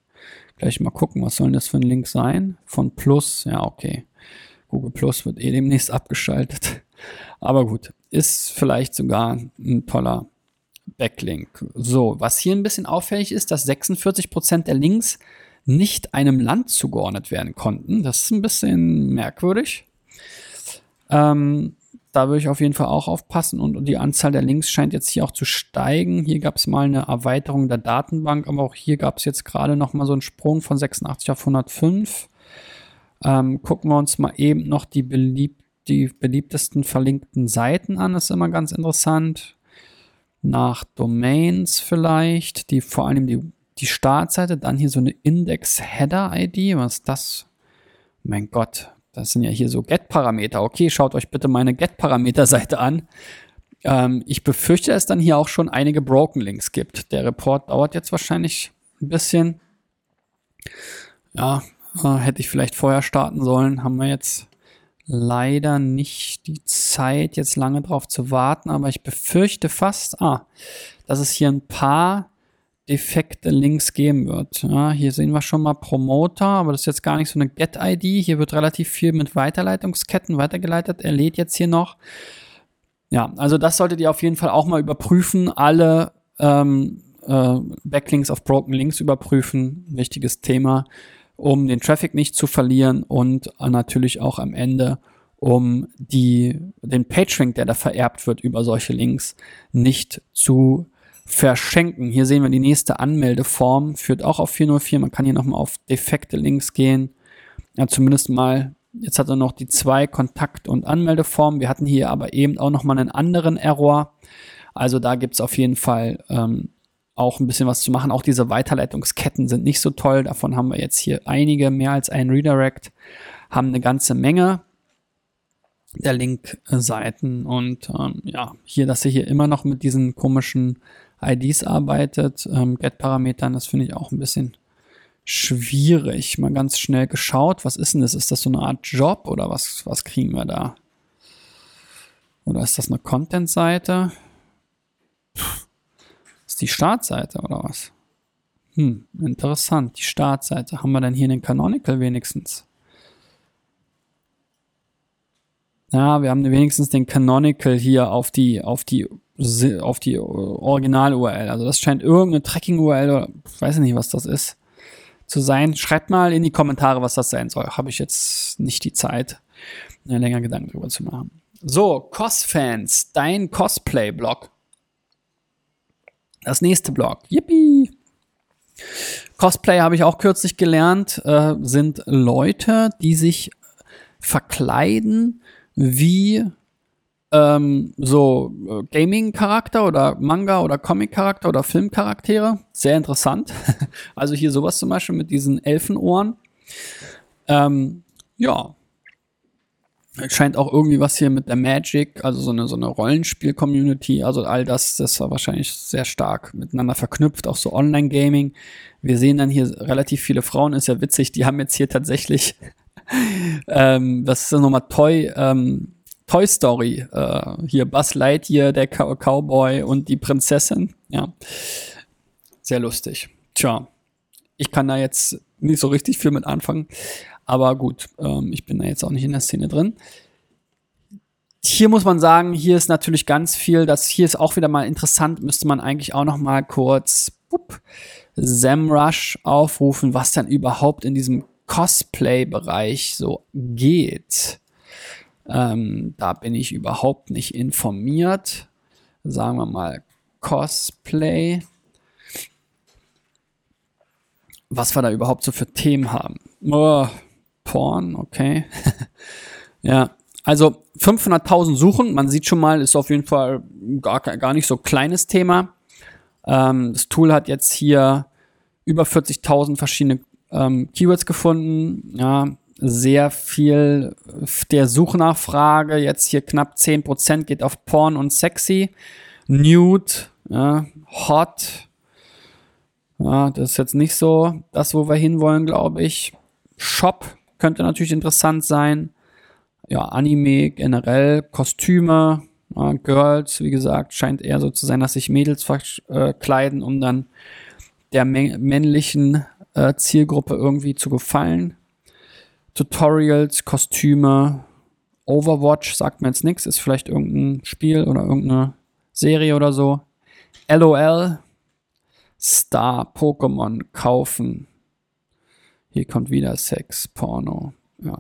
Gleich mal gucken, was soll das für ein Link sein? Von Plus, ja, okay. Google Plus wird eh demnächst abgeschaltet. Aber gut, ist vielleicht sogar ein toller Backlink. So, was hier ein bisschen auffällig ist, dass 46% der Links nicht einem Land zugeordnet werden konnten. Das ist ein bisschen merkwürdig. Ähm, da würde ich auf jeden Fall auch aufpassen und die Anzahl der Links scheint jetzt hier auch zu steigen. Hier gab es mal eine Erweiterung der Datenbank, aber auch hier gab es jetzt gerade noch mal so einen Sprung von 86 auf 105. Ähm, gucken wir uns mal eben noch die, belieb die beliebtesten verlinkten Seiten an. Das ist immer ganz interessant nach Domains vielleicht, die vor allem die, die Startseite, dann hier so eine Index-Header-ID. Was ist das? Mein Gott, das sind ja hier so Get-Parameter. Okay, schaut euch bitte meine Get-Parameter-Seite an. Ähm, ich befürchte, dass es dann hier auch schon einige Broken Links gibt. Der Report dauert jetzt wahrscheinlich ein bisschen. Ja, äh, hätte ich vielleicht vorher starten sollen. Haben wir jetzt leider nicht die Zeit, jetzt lange drauf zu warten, aber ich befürchte fast, ah, dass es hier ein paar defekte Links geben wird. Ja, hier sehen wir schon mal Promoter, aber das ist jetzt gar nicht so eine Get-ID. Hier wird relativ viel mit Weiterleitungsketten weitergeleitet. Er lädt jetzt hier noch. Ja, also das solltet ihr auf jeden Fall auch mal überprüfen. Alle ähm, äh, Backlinks auf Broken Links überprüfen. Wichtiges Thema um den Traffic nicht zu verlieren und natürlich auch am Ende, um die, den PageRank, der da vererbt wird über solche Links, nicht zu verschenken. Hier sehen wir die nächste Anmeldeform, führt auch auf 404. Man kann hier nochmal auf defekte Links gehen. Ja, zumindest mal, jetzt hat er noch die zwei Kontakt- und Anmeldeformen. Wir hatten hier aber eben auch nochmal einen anderen Error. Also da gibt es auf jeden Fall ähm, auch ein bisschen was zu machen. Auch diese Weiterleitungsketten sind nicht so toll. Davon haben wir jetzt hier einige, mehr als ein Redirect, haben eine ganze Menge der Link-Seiten. Und ähm, ja, hier, dass ihr hier immer noch mit diesen komischen IDs arbeitet, ähm, Get-Parametern, das finde ich auch ein bisschen schwierig. Mal ganz schnell geschaut, was ist denn das? Ist das so eine Art Job oder was, was kriegen wir da? Oder ist das eine Content-Seite? Ist die Startseite oder was? Hm, interessant. Die Startseite. Haben wir denn hier den Canonical wenigstens? Ja, wir haben wenigstens den Canonical hier auf die, auf die, auf die Original-URL. Also das scheint irgendeine Tracking-URL oder ich weiß nicht, was das ist, zu sein. Schreibt mal in die Kommentare, was das sein soll. Habe ich jetzt nicht die Zeit, länger Gedanken drüber zu machen. So, Cos-Fans, dein Cosplay-Blog. Das nächste Blog. Yippie! Cosplay habe ich auch kürzlich gelernt, äh, sind Leute, die sich verkleiden wie ähm, so äh, Gaming-Charakter oder Manga- oder Comic-Charakter oder Filmcharaktere. Sehr interessant. also hier sowas zum Beispiel mit diesen Elfenohren. Ähm, ja, scheint auch irgendwie was hier mit der Magic, also so eine, so eine Rollenspiel-Community, also all das, das war wahrscheinlich sehr stark miteinander verknüpft, auch so Online-Gaming. Wir sehen dann hier relativ viele Frauen, ist ja witzig, die haben jetzt hier tatsächlich, ähm, das ist ja nochmal Toy, ähm, Toy Story, äh, hier Buzz Lightyear, der Cow Cowboy und die Prinzessin, ja. Sehr lustig. Tja, ich kann da jetzt nicht so richtig viel mit anfangen. Aber gut, ähm, ich bin da jetzt auch nicht in der Szene drin. Hier muss man sagen, hier ist natürlich ganz viel, das hier ist auch wieder mal interessant, müsste man eigentlich auch noch mal kurz bup, SEMrush aufrufen, was dann überhaupt in diesem Cosplay-Bereich so geht. Ähm, da bin ich überhaupt nicht informiert. Sagen wir mal Cosplay. Was wir da überhaupt so für Themen haben. Oh, Porn, okay. ja, also 500.000 Suchen, man sieht schon mal, ist auf jeden Fall gar, gar nicht so kleines Thema. Ähm, das Tool hat jetzt hier über 40.000 verschiedene ähm, Keywords gefunden, ja, sehr viel der Suchnachfrage, jetzt hier knapp 10% geht auf Porn und Sexy, Nude, ja, Hot, ja, das ist jetzt nicht so das, wo wir hinwollen, glaube ich. Shop könnte natürlich interessant sein. Ja, Anime generell, Kostüme, ja, Girls, wie gesagt, scheint eher so zu sein, dass sich Mädels verkleiden, um dann der männlichen äh, Zielgruppe irgendwie zu gefallen. Tutorials, Kostüme, Overwatch sagt mir jetzt nichts, ist vielleicht irgendein Spiel oder irgendeine Serie oder so. LOL, Star, Pokémon kaufen. Hier kommt wieder Sex, Porno. Ja.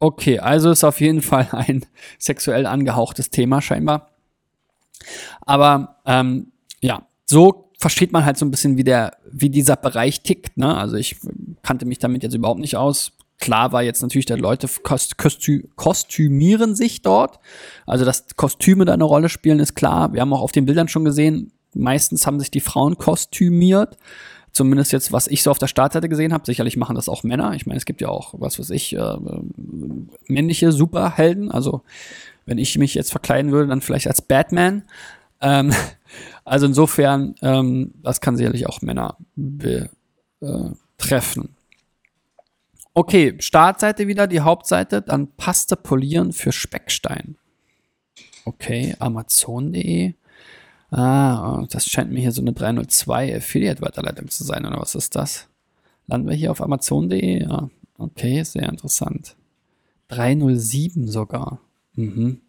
Okay, also ist auf jeden Fall ein sexuell angehauchtes Thema scheinbar. Aber ähm, ja, so versteht man halt so ein bisschen, wie der, wie dieser Bereich tickt. Ne? Also ich kannte mich damit jetzt überhaupt nicht aus. Klar war jetzt natürlich, dass Leute kost kostü kostümieren sich dort. Also dass Kostüme da eine Rolle spielen, ist klar. Wir haben auch auf den Bildern schon gesehen, meistens haben sich die Frauen kostümiert. Zumindest jetzt, was ich so auf der Startseite gesehen habe. Sicherlich machen das auch Männer. Ich meine, es gibt ja auch, was weiß ich, äh, männliche Superhelden. Also wenn ich mich jetzt verkleiden würde, dann vielleicht als Batman. Ähm, also insofern, ähm, das kann sicherlich auch Männer betreffen. Okay, Startseite wieder, die Hauptseite, dann Paste polieren für Speckstein. Okay, Amazon.de. Ah, das scheint mir hier so eine 302 Affiliate-Weiterleitung zu sein, oder was ist das? Landen wir hier auf Amazon.de? Ja, okay, sehr interessant. 307 sogar. Mhm.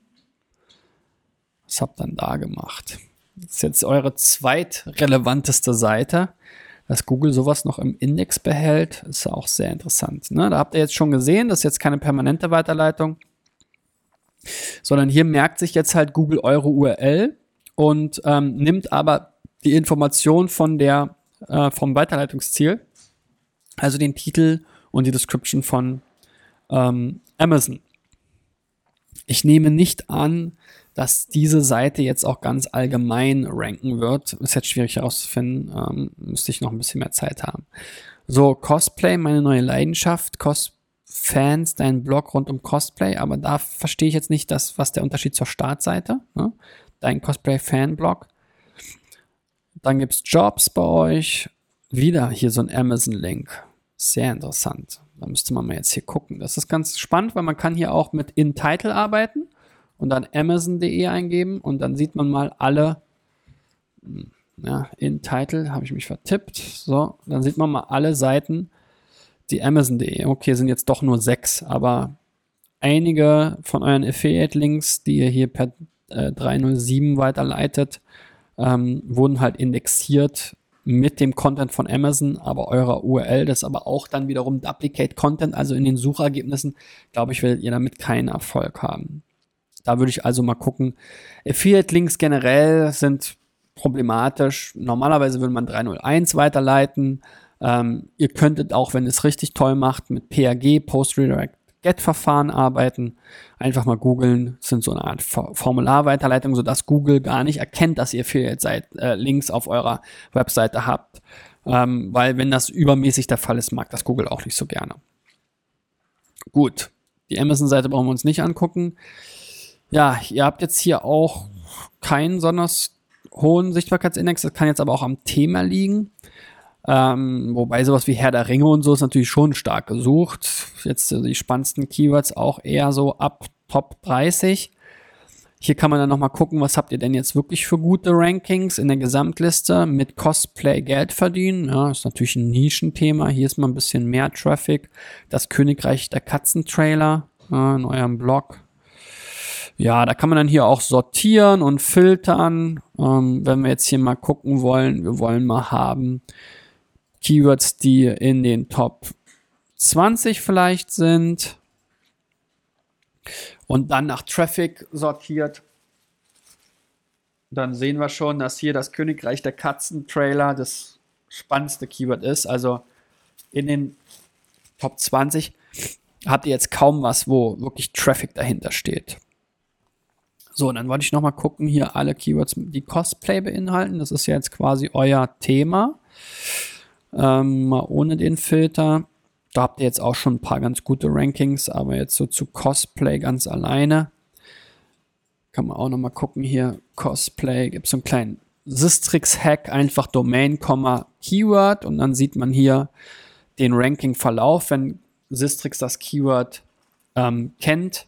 Was habt ihr denn da gemacht? Das ist jetzt eure zweitrelevanteste Seite. Dass Google sowas noch im Index behält, ist auch sehr interessant. Ne? Da habt ihr jetzt schon gesehen, das ist jetzt keine permanente Weiterleitung, sondern hier merkt sich jetzt halt Google eure URL und ähm, nimmt aber die Information von der, äh, vom Weiterleitungsziel, also den Titel und die Description von ähm, Amazon. Ich nehme nicht an, dass diese Seite jetzt auch ganz allgemein ranken wird. Ist jetzt schwierig herauszufinden, ähm, müsste ich noch ein bisschen mehr Zeit haben. So, Cosplay, meine neue Leidenschaft. Cos Fans, dein Blog rund um Cosplay, aber da verstehe ich jetzt nicht, das, was der Unterschied zur Startseite. Ne? Dein Cosplay-Fan-Blog. Dann gibt es Jobs bei euch. Wieder hier so ein Amazon-Link. Sehr interessant. Da müsste man mal jetzt hier gucken. Das ist ganz spannend, weil man kann hier auch mit InTitle arbeiten und dann amazon.de eingeben und dann sieht man mal alle, hm, ja, InTitle habe ich mich vertippt. So, dann sieht man mal alle Seiten, die amazon.de. Okay, sind jetzt doch nur sechs, aber einige von euren Affiliate-Links, die ihr hier per 307 äh, weiterleitet, ähm, wurden halt indexiert mit dem Content von Amazon, aber eurer URL, das ist aber auch dann wiederum Duplicate Content, also in den Suchergebnissen, glaube ich, werdet ihr damit keinen Erfolg haben. Da würde ich also mal gucken. Affiliate-Links generell sind problematisch. Normalerweise würde man 301 weiterleiten. Ähm, ihr könntet auch, wenn es richtig toll macht, mit PAG, Post Redirect Get-Verfahren arbeiten. Einfach mal googeln, sind so eine Art Formularweiterleitung, sodass Google gar nicht erkennt, dass ihr Affiliate-Links äh, auf eurer Webseite habt. Ähm, weil wenn das übermäßig der Fall ist, mag das Google auch nicht so gerne. Gut, die Amazon-Seite brauchen wir uns nicht angucken. Ja, ihr habt jetzt hier auch keinen besonders hohen Sichtbarkeitsindex. Das kann jetzt aber auch am Thema liegen. Ähm, wobei sowas wie Herr der Ringe und so ist natürlich schon stark gesucht. Jetzt äh, die spannendsten Keywords auch eher so ab Top 30. Hier kann man dann nochmal gucken, was habt ihr denn jetzt wirklich für gute Rankings in der Gesamtliste mit Cosplay Geld verdienen. Ja, ist natürlich ein Nischenthema. Hier ist mal ein bisschen mehr Traffic. Das Königreich der Katzentrailer ja, in eurem Blog. Ja, da kann man dann hier auch sortieren und filtern. Ähm, wenn wir jetzt hier mal gucken wollen, wir wollen mal haben, Keywords, die in den Top 20 vielleicht sind und dann nach Traffic sortiert. Dann sehen wir schon, dass hier das Königreich der Katzen Trailer das spannendste Keyword ist. Also in den Top 20 habt ihr jetzt kaum was, wo wirklich Traffic dahinter steht. So, dann wollte ich nochmal gucken, hier alle Keywords, die Cosplay beinhalten. Das ist ja jetzt quasi euer Thema. Ähm, mal ohne den Filter. Da habt ihr jetzt auch schon ein paar ganz gute Rankings, aber jetzt so zu Cosplay ganz alleine. Kann man auch noch mal gucken hier. Cosplay, gibt es so einen kleinen Sistrix-Hack, einfach Domain, Keyword und dann sieht man hier den Ranking-Verlauf, wenn Sistrix das Keyword ähm, kennt.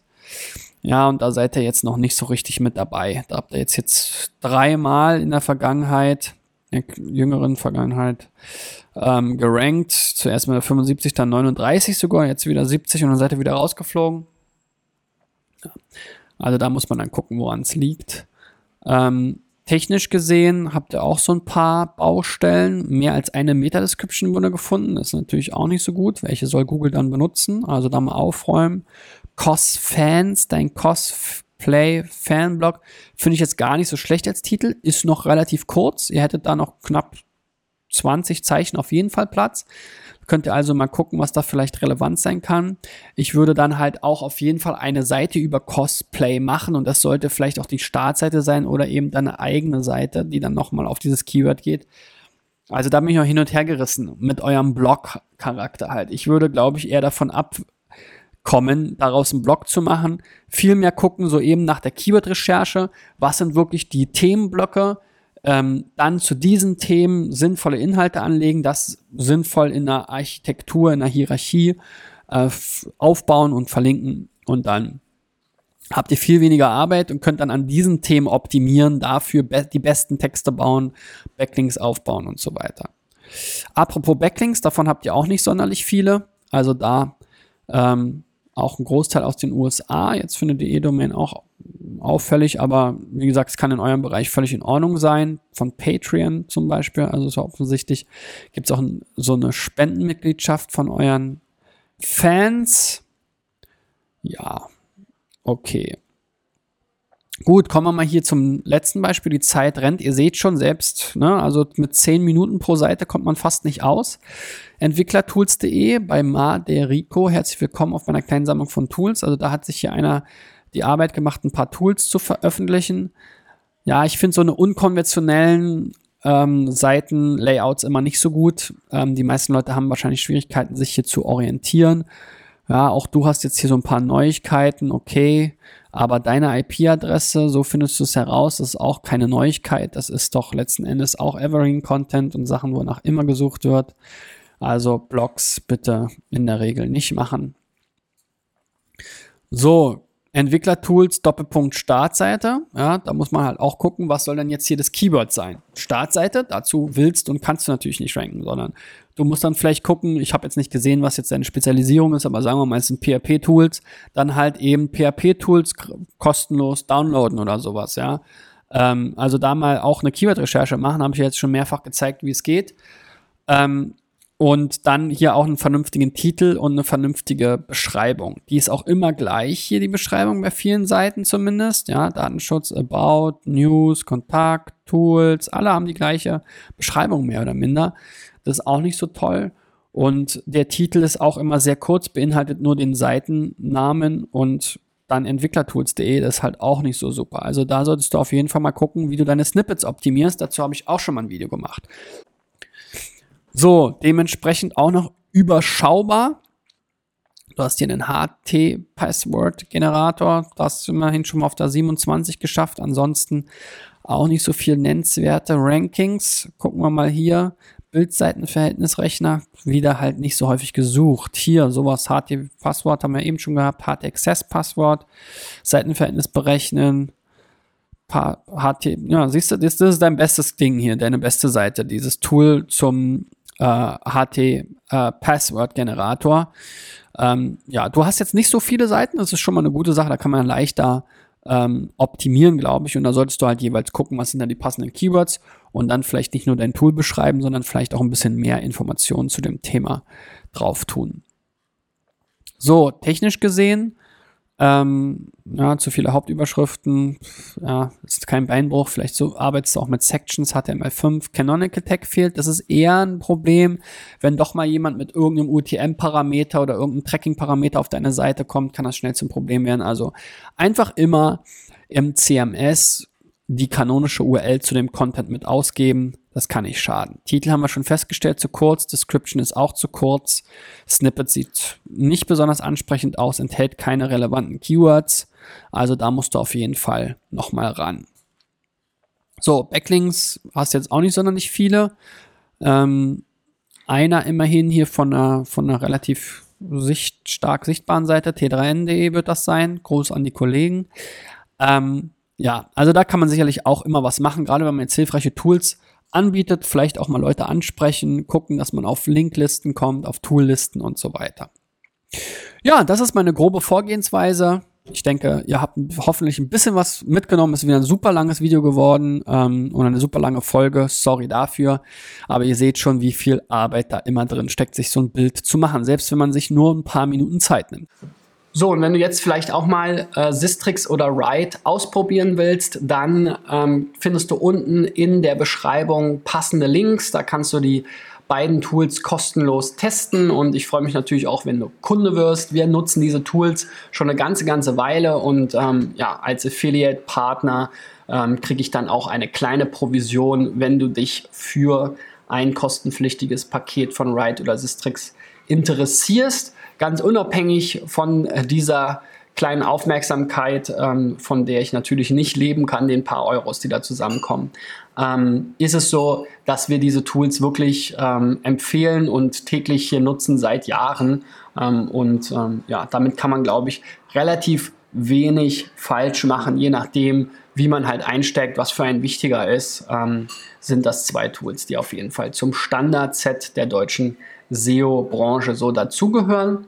Ja, und da seid ihr jetzt noch nicht so richtig mit dabei. Da habt ihr jetzt, jetzt dreimal in der Vergangenheit, der jüngeren Vergangenheit, ähm, gerankt. Zuerst mal 75, dann 39 sogar, jetzt wieder 70 und dann seid ihr wieder rausgeflogen. Ja. Also da muss man dann gucken, woran es liegt. Ähm, technisch gesehen habt ihr auch so ein paar Baustellen. Mehr als eine Meta-Description wurde gefunden. Das ist natürlich auch nicht so gut. Welche soll Google dann benutzen? Also da mal aufräumen. COS-Fans, dein Cosplay-Fanblog, finde ich jetzt gar nicht so schlecht als Titel. Ist noch relativ kurz. Ihr hättet da noch knapp 20 Zeichen auf jeden Fall Platz. Könnt ihr also mal gucken, was da vielleicht relevant sein kann. Ich würde dann halt auch auf jeden Fall eine Seite über Cosplay machen und das sollte vielleicht auch die Startseite sein oder eben deine eigene Seite, die dann nochmal auf dieses Keyword geht. Also da bin ich auch hin und her gerissen mit eurem Blog-Charakter halt. Ich würde, glaube ich, eher davon abkommen, daraus einen Blog zu machen. Viel mehr gucken, so eben nach der Keyword-Recherche. Was sind wirklich die Themenblöcke? ähm, dann zu diesen Themen sinnvolle Inhalte anlegen, das sinnvoll in der Architektur, in der Hierarchie äh, aufbauen und verlinken und dann habt ihr viel weniger Arbeit und könnt dann an diesen Themen optimieren, dafür be die besten Texte bauen, Backlinks aufbauen und so weiter. Apropos Backlinks, davon habt ihr auch nicht sonderlich viele. Also da ähm, auch ein Großteil aus den USA. Jetzt findet die E-Domain auch auffällig, aber wie gesagt, es kann in eurem Bereich völlig in Ordnung sein. Von Patreon zum Beispiel, also so offensichtlich gibt es auch ein, so eine Spendenmitgliedschaft von euren Fans. Ja, okay. Gut, kommen wir mal hier zum letzten Beispiel. Die Zeit rennt. Ihr seht schon selbst, ne? also mit 10 Minuten pro Seite kommt man fast nicht aus. Entwicklertools.de bei Maderico. Herzlich willkommen auf meiner kleinen Sammlung von Tools. Also da hat sich hier einer die Arbeit gemacht, ein paar Tools zu veröffentlichen. Ja, ich finde so eine unkonventionellen ähm, Seitenlayouts immer nicht so gut. Ähm, die meisten Leute haben wahrscheinlich Schwierigkeiten, sich hier zu orientieren. Ja, auch du hast jetzt hier so ein paar Neuigkeiten, okay, aber deine IP-Adresse, so findest du es heraus, ist auch keine Neuigkeit. Das ist doch letzten Endes auch Evergreen-Content und Sachen, wonach immer gesucht wird. Also Blogs bitte in der Regel nicht machen. So, Entwicklertools, Doppelpunkt Startseite. Ja, da muss man halt auch gucken, was soll denn jetzt hier das Keyword sein. Startseite, dazu willst und kannst du natürlich nicht ranken, sondern du musst dann vielleicht gucken, ich habe jetzt nicht gesehen, was jetzt deine Spezialisierung ist, aber sagen wir mal, es sind PHP-Tools, dann halt eben PHP-Tools kostenlos downloaden oder sowas, ja. Ähm, also da mal auch eine Keyword-Recherche machen, habe ich jetzt schon mehrfach gezeigt, wie es geht. Ähm, und dann hier auch einen vernünftigen Titel und eine vernünftige Beschreibung. Die ist auch immer gleich hier, die Beschreibung bei vielen Seiten zumindest. Ja, Datenschutz, About, News, Kontakt, Tools, alle haben die gleiche Beschreibung mehr oder minder. Das ist auch nicht so toll. Und der Titel ist auch immer sehr kurz, beinhaltet nur den Seitennamen und dann entwicklertools.de, das ist halt auch nicht so super. Also da solltest du auf jeden Fall mal gucken, wie du deine Snippets optimierst. Dazu habe ich auch schon mal ein Video gemacht. So, dementsprechend auch noch überschaubar. Du hast hier einen HT-Password-Generator. Das ist immerhin schon mal auf der 27 geschafft. Ansonsten auch nicht so viel nennenswerte Rankings. Gucken wir mal hier. Bildseitenverhältnisrechner. Wieder halt nicht so häufig gesucht. Hier sowas HT-Passwort haben wir eben schon gehabt. HT-Access-Passwort. Seitenverhältnis berechnen. HT, ja, siehst du, das ist dein bestes Ding hier, deine beste Seite. Dieses Tool zum äh, HT-Password-Generator. Äh, ähm, ja, du hast jetzt nicht so viele Seiten, das ist schon mal eine gute Sache, da kann man leichter ähm, optimieren, glaube ich. Und da solltest du halt jeweils gucken, was sind dann die passenden Keywords und dann vielleicht nicht nur dein Tool beschreiben, sondern vielleicht auch ein bisschen mehr Informationen zu dem Thema drauf tun. So, technisch gesehen ähm, ja, zu viele Hauptüberschriften, ja, ist kein Beinbruch. Vielleicht so arbeitest du auch mit Sections, HTML5. Canonical Tag fehlt. Das ist eher ein Problem, wenn doch mal jemand mit irgendeinem UTM-Parameter oder irgendeinem Tracking-Parameter auf deine Seite kommt, kann das schnell zum Problem werden. Also einfach immer im CMS die kanonische URL zu dem Content mit ausgeben. Das kann nicht schaden. Titel haben wir schon festgestellt, zu kurz. Description ist auch zu kurz. Snippet sieht nicht besonders ansprechend aus, enthält keine relevanten Keywords. Also da musst du auf jeden Fall nochmal ran. So, Backlinks hast jetzt auch nicht sonderlich viele. Ähm, einer immerhin hier von einer, von einer relativ sicht, stark sichtbaren Seite, t3n.de wird das sein. Gruß an die Kollegen. Ähm, ja, also da kann man sicherlich auch immer was machen, gerade wenn man jetzt hilfreiche Tools anbietet, vielleicht auch mal Leute ansprechen, gucken, dass man auf Linklisten kommt, auf Toollisten und so weiter. Ja, das ist meine grobe Vorgehensweise. Ich denke, ihr habt hoffentlich ein bisschen was mitgenommen. Es ist wieder ein super langes Video geworden ähm, und eine super lange Folge. Sorry dafür. Aber ihr seht schon, wie viel Arbeit da immer drin steckt, sich so ein Bild zu machen, selbst wenn man sich nur ein paar Minuten Zeit nimmt. So, und wenn du jetzt vielleicht auch mal äh, Sistrix oder Ride ausprobieren willst, dann ähm, findest du unten in der Beschreibung passende Links. Da kannst du die beiden Tools kostenlos testen und ich freue mich natürlich auch, wenn du Kunde wirst. Wir nutzen diese Tools schon eine ganze, ganze Weile und ähm, ja, als Affiliate-Partner ähm, kriege ich dann auch eine kleine Provision, wenn du dich für ein kostenpflichtiges Paket von Ride oder Sistrix interessierst ganz unabhängig von äh, dieser kleinen Aufmerksamkeit, ähm, von der ich natürlich nicht leben kann, den paar Euros, die da zusammenkommen, ähm, ist es so, dass wir diese Tools wirklich ähm, empfehlen und täglich hier nutzen seit Jahren. Ähm, und ähm, ja, damit kann man, glaube ich, relativ wenig falsch machen, je nachdem, wie man halt einsteckt, was für einen wichtiger ist, ähm, sind das zwei Tools, die auf jeden Fall zum Standard-Set der deutschen SEO-Branche so dazugehören.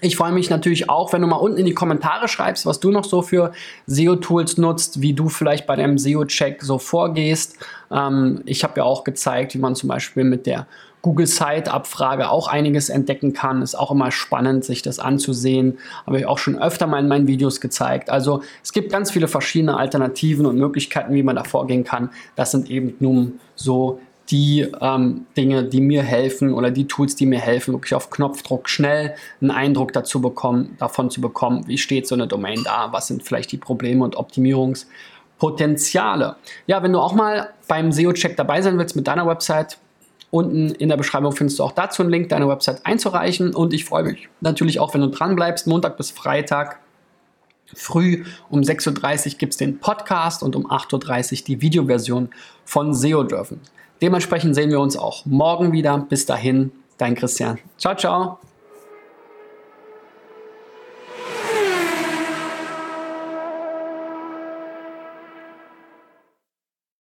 Ich freue mich natürlich auch, wenn du mal unten in die Kommentare schreibst, was du noch so für SEO-Tools nutzt, wie du vielleicht bei deinem SEO-Check so vorgehst. Ähm, ich habe ja auch gezeigt, wie man zum Beispiel mit der Google Site-Abfrage auch einiges entdecken kann. Ist auch immer spannend, sich das anzusehen. Habe ich auch schon öfter mal in meinen Videos gezeigt. Also es gibt ganz viele verschiedene Alternativen und Möglichkeiten, wie man da vorgehen kann. Das sind eben nun so die ähm, Dinge, die mir helfen oder die Tools, die mir helfen, wirklich auf Knopfdruck schnell einen Eindruck dazu bekommen, davon zu bekommen, wie steht so eine Domain da, was sind vielleicht die Probleme und Optimierungspotenziale. Ja, wenn du auch mal beim SEO-Check dabei sein willst mit deiner Website, unten in der Beschreibung findest du auch dazu einen Link, deine Website einzureichen und ich freue mich natürlich auch, wenn du dran bleibst, Montag bis Freitag. Früh um 6.30 Uhr gibt es den Podcast und um 8.30 Uhr die Videoversion von SEO dürfen. Dementsprechend sehen wir uns auch morgen wieder. Bis dahin, dein Christian. Ciao, ciao.